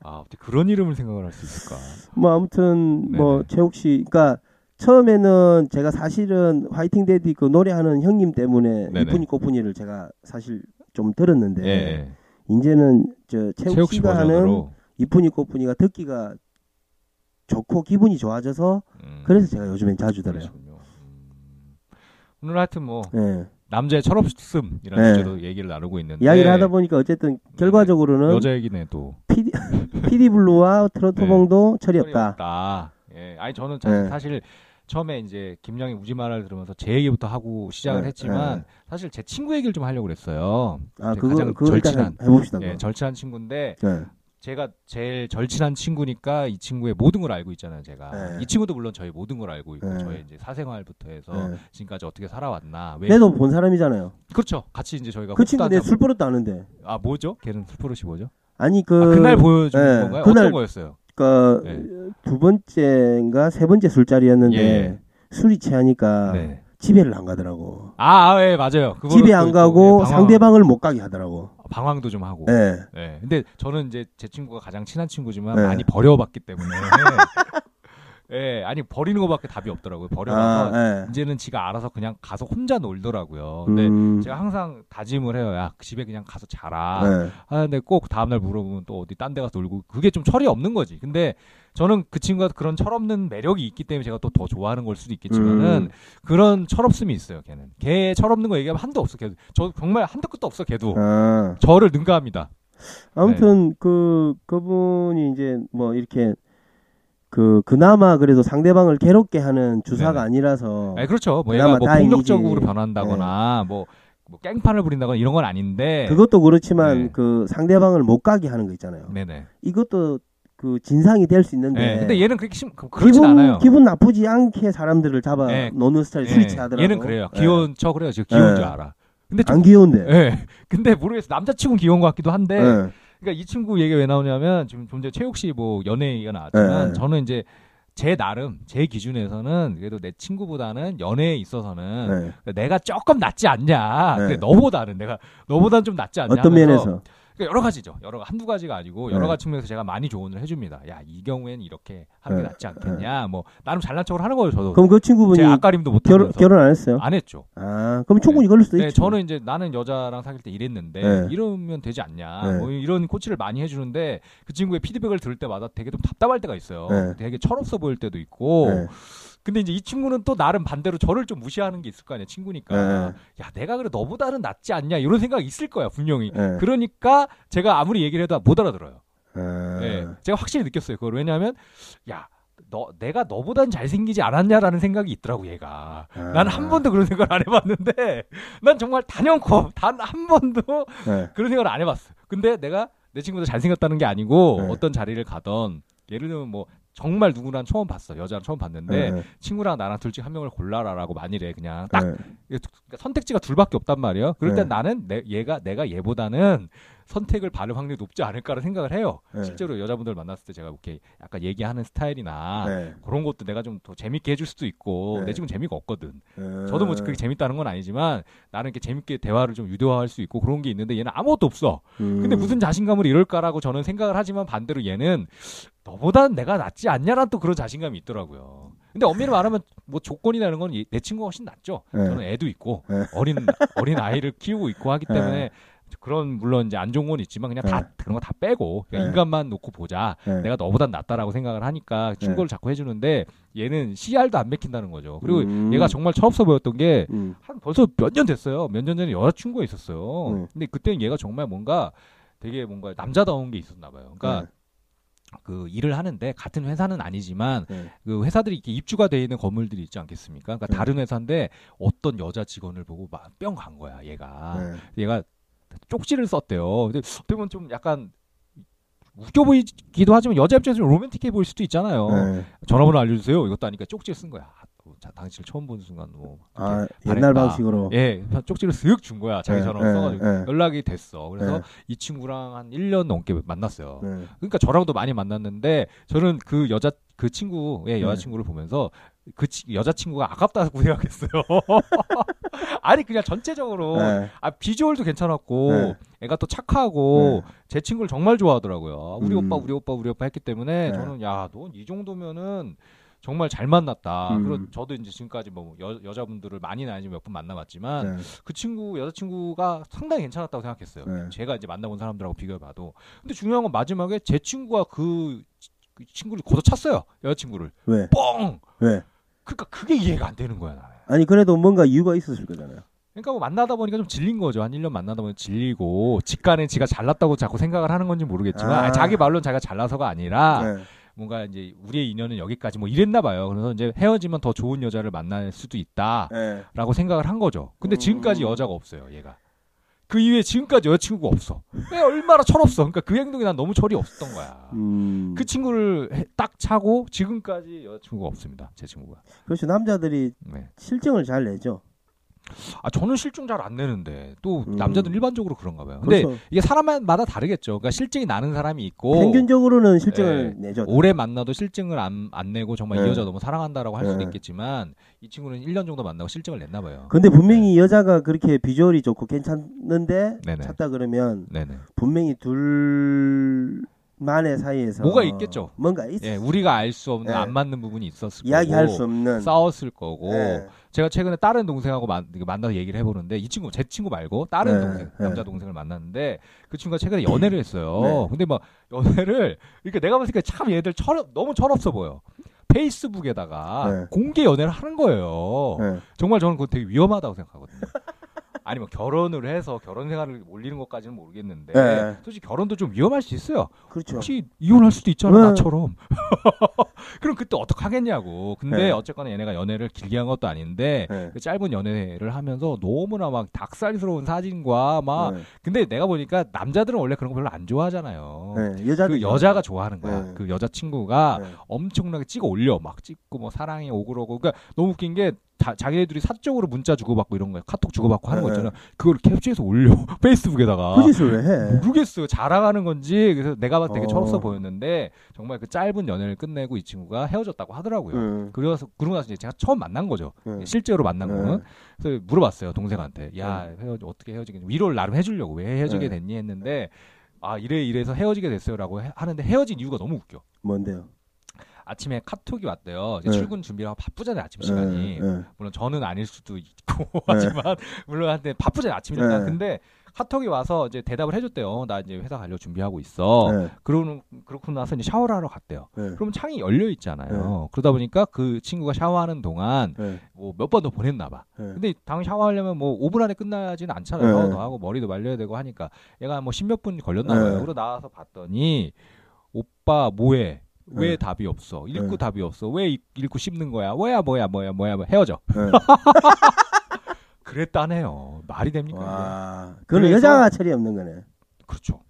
아, 어떻게 그런 이름을 생각을 할 수 있을까? 뭐 아무튼 뭐 네네. 최욱 씨, 그러니까 처음에는 제가 사실은 화이팅 데디 그 노래하는 형님 때문에 네네. 이쁜이 꽃분이를 제가 사실 좀 들었는데 예. 이제는 저 최욱, 최욱 씨 씨가 하는. 이쁜이 꽃분이가 듣기가 좋고 기분이 좋아져서 음, 그래서 제가 요즘엔 자주 들어요. 음. 오늘 하여튼 뭐 예. 남자의 철없음이라는 네. 주제로 얘기를 나누고 있는데 이야기를 하다 보니까 어쨌든 결과적으로는 여자 얘기네 또. PD, PD 블루와 트로트봉도 철이 없다. 없다. 예. 아니 저는 자- 네. 사실 처음에 이제 김양의 우지마를 들으면서 제 얘기부터 하고 시작을 네, 했지만 네. 사실 제 친구 얘기를 좀 하려고 그랬어요. 아제 그거 가장 절친한 해봅시다. 예. 절친한 친구인데 네. 제가 제일 절친한 친구니까 이 친구의 모든 걸 알고 있잖아요, 제가. 네. 이 친구도 물론 저의 모든 걸 알고 있고 네. 저의 이제 사생활부터 해서 네. 지금까지 어떻게 살아왔나. 왜 내도 본 사람이잖아요. 그렇죠. 같이 이제 저희가 그 친구 내 한잔- 술 버릇도 아는데. 아 뭐죠? 걔는 술버릇이 뭐죠? 아니 그 아, 그날 보여준 예, 건가요? 그날- 어떤 거였어요? 그, 네. 두 번째인가 세 번째 술자리였는데 예. 술이 취하니까 네. 집에를 안 가더라고. 아, 아, 예, 맞아요. 집에 또안 있고, 가고 예, 방황- 상대방을 못 가게 하더라고. 방황도 좀 하고. 예. 예. 근데 저는 이제 제 친구가 가장 친한 친구지만 네. 많이 버려봤기 때문에. 예, 아니 버리는 거밖에 답이 없더라고요. 버려서 아, 예. 이제는 지가 알아서 그냥 가서 혼자 놀더라고요. 근데 음, 제가 항상 다짐을 해요. 야, 그 집에 그냥 가서 자라. 네. 아, 근데 꼭 다음 날 물어보면 또 어디 딴 데 가서 놀고 그게 좀 철이 없는 거지. 근데 저는 그 친구가 그런 철없는 매력이 있기 때문에 제가 또 더 좋아하는 걸 수도 있겠지만은 음. 그런 철없음이 있어요. 걔는 걔 철없는 거 얘기하면 한도 없어. 걔도 저 정말 한도 끝도 없어. 걔도 아, 저를 능가합니다. 아무튼 네. 그 그분이 이제 뭐 이렇게 그 그나마 그래도 상대방을 괴롭게 하는 주사가 네네. 아니라서 아, 그렇죠. 뭐 얘가 뭐. 네. 폭력적으로 변한다거나 뭐, 뭐 깽판을 부린다거나 이런 건 아닌데. 그것도 그렇지만 네. 그 상대방을 못 가게 하는 거 있잖아요. 네네. 이것도 그 진상이 될 수 있는데. 네. 근데 얘는 그렇게 심, 그- 그렇진 기분, 않아요. 기분 나쁘지 않게 사람들을 잡아 네. 노는 스타일 예, 스위치 하더라고. 얘는 그래요. 예. 귀여운 척을 해요. 지금 귀여운 네. 줄 알아. 근데 좀, 안 귀여운데. 예. 근데 모르겠어. 남자치고는 귀여운 것 같기도 한데. 예. 그러니까 이 친구 얘기 왜 나오냐면 지금 좀 전에 최욱 씨 뭐 연애 얘기가 나왔지만 네. 저는 이제 제 나름 제 기준에서는 그래도 내 친구보다는 연애에 있어서는 네. 내가 조금 낫지 않냐. 네. 그래, 너보다는 내가 너보다는 좀 낫지 않냐. 어떤 면에서? 그러니까 여러 가지죠. 여러 한두 가지가 아니고 여러 네. 가지 측면에서 제가 많이 조언을 해줍니다. 야 이 경우에는 이렇게 하는 게 네. 낫지 않겠냐. 뭐 나름 잘난 척을 하는 거예요. 저도 그럼 그 친구분이 제 앞가림도 못 결혼 결혼 안 했어요? 안 했죠. 아, 그럼 충분히 수도 네, 있지. 저는 이제 나는 여자랑 사귈 때 이랬는데 네. 이러면 되지 않냐. 네. 뭐 이런 코치를 많이 해주는데 그 친구의 피드백을 들을 때마다 되게 좀 답답할 때가 있어요. 네. 되게 철없어 보일 때도 있고. 네. 근데 이제 이 친구는 또 나름 반대로 저를 좀 무시하는 게 있을 거 아니야 친구니까. 네. 야 내가 그래 너보다는 낫지 않냐 이런 생각이 있을 거야 분명히. 네. 그러니까 제가 아무리 얘기를 해도 못 알아들어요. 아, 예, 제가 확실히 느꼈어요. 그걸 왜냐하면 야. 너 내가 너보단 잘생기지 않았냐라는 생각이 있더라고 얘가. 아. 난한 번도 그런 생각을 안 해봤는데 난 정말 단연코 단 한 번도 네. 그런 생각을 안 해봤어. 근데 내가 내 친구보다 잘생겼다는 게 아니고 네. 어떤 자리를 가던 예를 들면 뭐 정말 누구랑 처음 봤어 여자랑 처음 봤는데 네. 친구랑 나랑 둘 중 한 명을 골라라라고 만일에 그냥 딱 네. 두- 그러니까 선택지가 둘밖에 없단 말이에요. 그럴 땐 네. 나는 내, 얘가 내가 얘보다는 선택을 받을 확률이 높지 않을까라는 생각을 해요. 네. 실제로 여자분들 만났을 때 제가 이렇게 약간 얘기하는 스타일이나 네. 그런 것도 내가 좀 더 재밌게 해줄 수도 있고 네. 내 친구는 재미가 없거든. 네. 저도 뭐 그게 재밌다는 건 아니지만 나는 이렇게 재밌게 대화를 좀 유도할 수 있고 그런 게 있는데 얘는 아무것도 없어. 음. 근데 무슨 자신감으로 이럴까라고 저는 생각을 하지만 반대로 얘는 너보단 내가 낫지 않냐라는 또 그런 자신감이 있더라고요. 근데 엄밀히 말하면 뭐 조건이나 이런 건내 친구가 훨씬 낫죠. 네. 저는 애도 있고 네. 어린 어린 아이를 키우고 있고 하기 때문에 그런 물론 이제 안 좋은 건 있지만 그냥 다 네. 그런 거 다 빼고 그냥 네. 인간만 놓고 보자. 네. 내가 너보단 낫다라고 생각을 하니까 충고를 자꾸 해주는데 얘는 CR도 안 맥힌다는 거죠. 그리고 음. 얘가 정말 철없어 보였던 게 음. 한 벌써 몇 년 됐어요. 몇 년 전에 여자친구가 있었어요. 네. 근데 그때는 얘가 정말 뭔가 되게 뭔가 남자다운 게 있었나 봐요. 그러니까 네. 그 일을 하는데 같은 회사는 아니지만 네. 그 회사들이 이렇게 입주가 돼 있는 건물들이 있지 않겠습니까? 그러니까 네. 다른 회사인데 어떤 여자 직원을 보고 막 뿅 간 거야, 얘가. 네. 얘가 쪽지를 썼대요. 근데 어떻게 보면 좀 약간 웃겨 보이기도 하지만 여자 입장에서 좀 로맨틱해 보일 수도 있잖아요. 네. 전화번호 알려주세요. 이것도 아니까 쪽지를 쓴 거야. 아, 또 자, 당신을 처음 보는 순간 뭐 아, 옛날. 방식으로. 예, 쪽지를 쓱 준 거야. 자기 네, 전화로 네, 써가지고 네. 연락이 됐어. 그래서 네. 이 친구랑 한 1년 넘게 만났어요. 네. 그러니까 저랑도 많이 만났는데 저는 그 여자 그 친구의 네. 여자친구를 보면서 그 치- 여자친구가 아깝다고 생각했어요. 아니 그냥 전체적으로 네. 아 비주얼도 괜찮았고 네. 애가 또 착하고 네. 제 친구를 정말 좋아하더라고요. 우리 음. 오빠 우리 오빠 우리 오빠 했기 때문에 네. 저는 야너이 정도면은 정말 잘 만났다. 음. 그리고 저도 이제 지금까지 뭐 여, 여자분들을 많이는 아니지만 몇분 만나봤지만 네. 그 친구 여자친구가 상당히 괜찮았다고 생각했어요. 네. 제가 이제 만나본 사람들하고 비교해봐도. 근데 중요한 건 마지막에 제 친구가 그, 치- 그 친구를 걷어찼어요. 여자친구를 왜? 뻥. 왜? 그러니까 그게 이해가 안 되는 거야 나는. 아니 그래도 뭔가 이유가 있었을 거잖아요. 그러니까 뭐 만나다 보니까 좀 질린 거죠. 한 1년 만나다 보니 질리고 직간에 지가 잘났다고 자꾸 생각을 하는 건지 모르겠지만 아. 아니, 자기 말로는 자기가 잘나서가 아니라 네. 뭔가 이제 우리의 인연은 여기까지 뭐 이랬나 봐요. 그래서 이제 헤어지면 더 좋은 여자를 만날 수도 있다라고 네. 생각을 한 거죠. 근데 음. 지금까지 여자가 없어요, 얘가. 그 이후에 지금까지 여자친구가 없어. 왜 얼마나 철없어. 그러니까 그 행동이 난 너무 철이 없었던 거야. 음. 그 친구를 해- 딱 차고 지금까지 여자친구가 없습니다. 제 친구가. 그렇죠. 남자들이 네. 실증을 잘 내죠. 아 저는 실증 잘 안 내는데 또 음. 남자들 은 일반적으로 그런가 봐요. 근데 그렇죠. 이게 사람마다 다르겠죠. 그러니까 실증이 나는 사람이 있고 평균적으로는 실증을 내죠. 오래 만나도 실증을 안, 안 내고 정말 이 네. 여자 너무 사랑한다라고 할 수도 네. 있겠지만 이 친구는 1년 정도 만나고 실증을 냈나 봐요. 근데 분명히 여자가 그렇게 비주얼이 좋고 괜찮는데 네네. 찾다 그러면 네네. 분명히 둘 만의 사이에서 뭐가 있겠죠. 뭔가 있 예, 우리가 알 수 없는 네. 안 맞는 부분이 있었을 이야기할 거고 수 없는 싸웠을 거고 네. 제가 최근에 다른 동생하고 만, 만나서 얘기를 해보는데 이 친구 제 친구 말고 다른 네, 동생 네. 남자 동생을 만났는데 그 친구가 최근에 연애를 했어요. 네. 근데 막 연애를 그러니까 내가 봤을 때 참 얘들 철 너무 철없어 보여. 페이스북에다가 네. 공개 연애를 하는 거예요. 네. 정말 저는 그거 되게 위험하다고 생각하거든요. 아니면 결혼을 해서 결혼 생활을 올리는 것까지는 모르겠는데 네. 솔직히 결혼도 좀 위험할 수 있어요. 그렇죠. 혹시 이혼할 수도 있잖아 네. 나처럼. 그럼 그때 어떡 하겠냐고. 근데 네. 어쨌거나 얘네가 연애를 길게 한 것도 아닌데 네. 그 짧은 연애를 하면서 너무나 막 닭살스러운 사진과 막 네. 근데 내가 보니까 남자들은 원래 그런 거 별로 안 좋아하잖아요. 네. 그 여자가 좋아하는 거야. 네. 그 여자 친구가 네. 엄청나게 찍어 올려 막 찍고 뭐 사랑이 오그러고 그러니까 너무 웃긴 게 자, 자기네들이 사적으로 문자 주고받고 이런 거 카톡 주고받고 하는 거 네. 있잖아요. 그걸 캡처해서 올려 페이스북에다가. 그 짓을 왜 해? 모르겠어요. 자랑하는 건지 그래서 내가 봤을 때 되게 어. 철없어 보였는데 정말 그 짧은 연애를 끝내고 이 친구가 헤어졌다고 하더라고요. 응. 그래서 그러고 나서 이제 제가 처음 만난 거죠. 응. 실제로 만난 네. 거는 그래서 물어봤어요 동생한테 야 헤어 어떻게 헤어지겠니 위로를 나름 해주려고 왜 헤어지게 네. 됐니 했는데 아 이래 이래서 헤어지게 됐어요라고 해- 하는데 헤어진 이유가 너무 웃겨. 뭔데요? 아침에 카톡이 왔대요. 네. 출근 준비하고 바쁘잖아요 아침 시간이. 예, 예. 물론 저는 아닐 수도 있고 하지만 물론 한테 바쁘잖아요 아침이니까. 네. 근데 카톡이 와서 이제 대답을 해줬대요. 나 이제 회사 가려고 준비하고 있어. 예, 그러고 그렇고 나서 이제 샤워를 하러 갔대요. 예, 그럼 창이 열려 있잖아요. 네. 그러다 보니까 그 친구가 샤워하는 동안 예, 뭐몇 번 더 보냈나 봐. 예. 근데 당연 샤워하려면 뭐 5분 안에 끝나지는 않잖아요. 네. 더 하고 머리도 말려야 되고 하니까 얘가 뭐 십몇 분 걸렸나 네. 봐요. 그러고 나와서 봤더니 오빠 뭐해? 왜 네. 답이 없어? 읽고 네. 답이 없어? 왜 읽- 읽고 씹는 거야? 뭐야 뭐야 뭐야 뭐야 뭐야 헤어져. 예. 그랬다네요. 말이 됩니까? 와, 그거는 그래서- 여자가 철이 없는 거네. 그렇죠.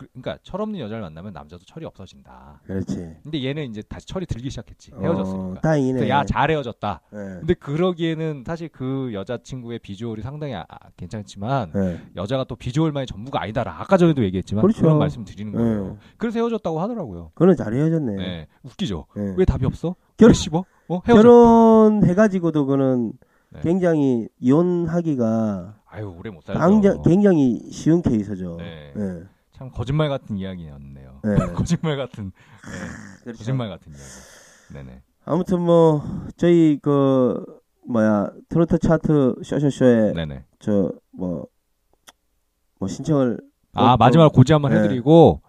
그, 그러니까 철없는 여자를 만나면 남자도 철이 없어진다. 그렇지. 근데 얘는 이제 다시 철이 들기 시작했지. 헤어졌으니까. 어, 다행이네. 야, 잘 헤어졌다. 예, 근데 그러기에는 사실 그 여자친구의 비주얼이 상당히 아- 아, 괜찮지만 예. 여자가 또 비주얼만이 전부가 아니다라. 아까 전에도 얘기했지만 그렇죠. 그런 말씀 드리는 거예요. 예. 그래서 헤어졌다고 하더라고요. 그거는 잘 헤어졌네. 네. 웃기죠. 예. 왜 답이 없어? 결- 왜 씹어? 어? 헤어져. 결혼해가지고도 그는 네. 굉장히 이혼하기가 아유, 오래 못 살죠. 굉장히, 쉬운 케이스죠. 네. 예. 참 거짓말 같은 이야기였네요. 네. 거짓말 같은 네. 그렇죠. 거짓말 같은 이야기. 네네. 아무튼 뭐 저희 그 뭐야 트로트 차트 쇼쇼쇼에. 저 뭐 뭐 신청을 아 어, 마지막으로 고지 한번 네. 해드리고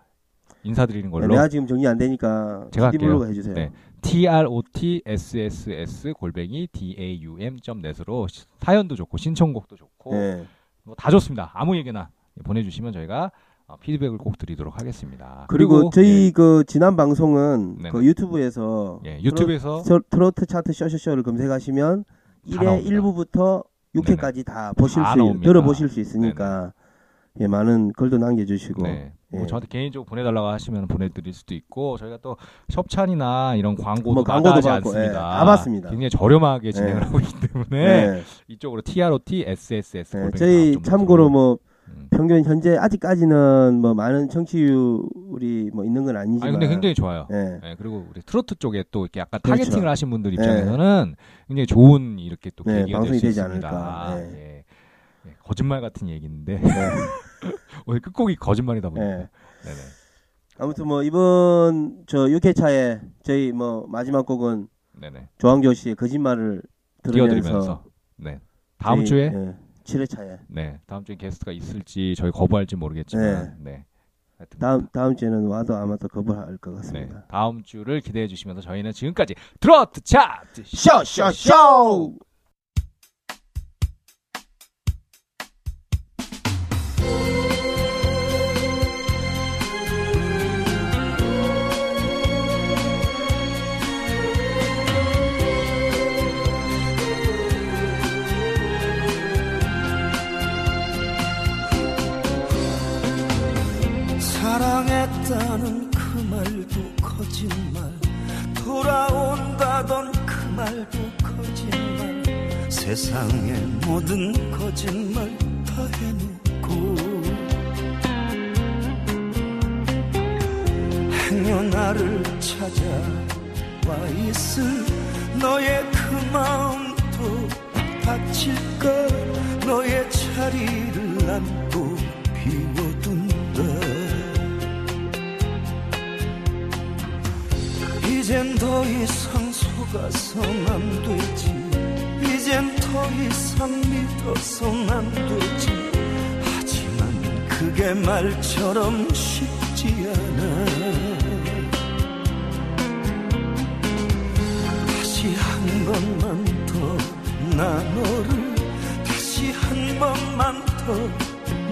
인사드리는 걸로. 내가 지금 정리 안 되니까 제가 할게요. 해주세요. 네. T R O T S S S 골뱅이 D A U M 점 넷으로 시- 사연도 좋고 신청곡도 좋고 네. 뭐다 좋습니다. 아무 얘기나 보내주시면 저희가 어, 피드백을 꼭 드리도록 하겠습니다. 그리고, 저희 그 지난 방송은 네네. 그 유튜브에서 예, 예, 유튜브에서 트로, 트로트 차트 쇼쇼쇼를 검색하시면 다 1회 나옵니다. 1부부터 6회까지 다 보실 다 수 나옵니다. 들어보실 수 있으니까 예, 많은 글도 남겨주시고 네. 뭐 예. 저한테 개인적으로 보내달라고 하시면 보내드릴 수도 있고 저희가 또 협찬이나 이런 광고도 뭐 광고도 받고, 않습니다. 예, 다 받습니다. 굉장히 저렴하게 진행을 네. 하고 있기 때문에 네. 이쪽으로 TROT SSS 예, 저희 좀 참고로 좀- 뭐 음. 평균 현재 아직까지는 뭐 많은 청취율이 뭐 있는 건 아니지만 아니 근데 굉장히 좋아요. 예. 네, 그리고 우리 트로트 쪽에 또 이렇게 약간 그렇죠. 타겟팅을 하신 분들 입장에서는 굉장히 좋은 이렇게 또 네, 계기가 방송이 될수 되지 있습니다. 않을까. 네. 예. 예, 거짓말 같은 얘기인데 네. 오늘 끝곡이 거짓말이다 보니까. 네. 네네. 아무튼 뭐 이번 저 6회차에 저희 뭐 마지막 곡은 네네. 조항조 씨의 거짓말을 들으면서 띄워드리면서 네. 다음 주에 예, 7회차에 네 다음 주에 게스트가 있을지 저희 거부할지 모르겠지만 네. 하여튼 다음 다음 주에는 와도 아마 또 거부할 것네 같습니다. 다음 주를 기대해 주시면서 저희는 지금까지 트로트 차트 쇼쇼쇼 사 말도 거짓말. 돌아온다던 그 말도 거짓말. 세상의 모든 거짓말 다 해놓고 행여 나를 찾아와 있을 너의 그 마음도 다칠까? 너의 자리를 난또 비워 이젠 더 이상 속아선 안 되지. 이젠 더 이상 믿어선 안 되지. 하지만 그게 말처럼 쉽지 않아. 다시 한 번만 더 나 너를 다시 한 번만 더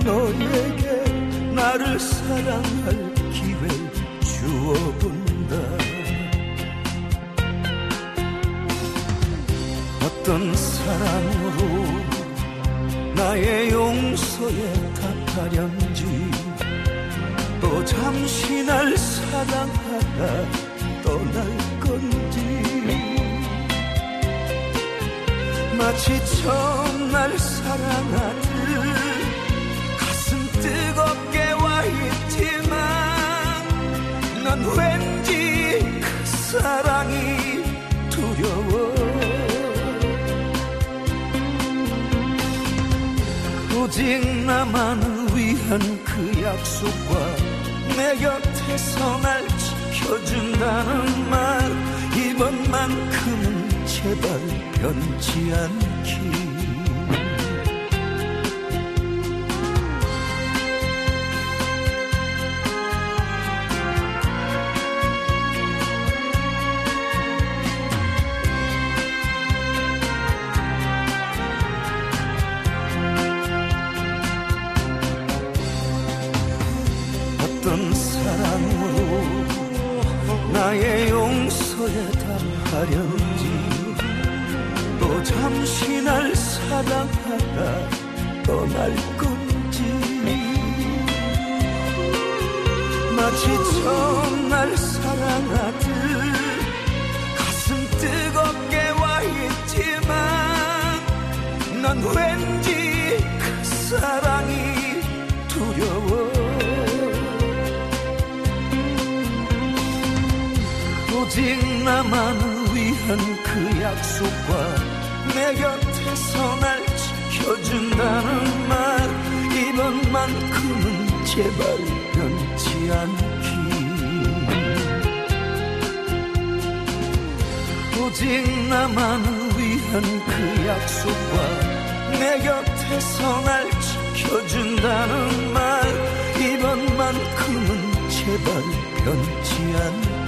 너에게 나를 사랑할 기회 주어본 어떤 사랑으로 나의 용서에 답하련지 또 잠시 날 사랑하다 떠날 건지 마치 처음 날 사랑하듯 가슴 뜨겁게 와 있지만 난 왠지 그 사랑이 오직 나만을 위한 그 약속과 내 곁에서 날 지켜준다는 말. 이번만큼은 제발 변치 않기 떠날 건지. 마치 처음 날 사랑하듯 가슴 뜨겁게 와 있지만 난 왠지 그 사랑이 두려워. 오직 나만을 위한 그 약속과 내 지켜 준다는 말 이번만큼은 제발 변치 않기. 오직 나만을 위한 그 약속과 내 곁에서 날 지켜준다는 말 이번만큼은 제발 변치 않기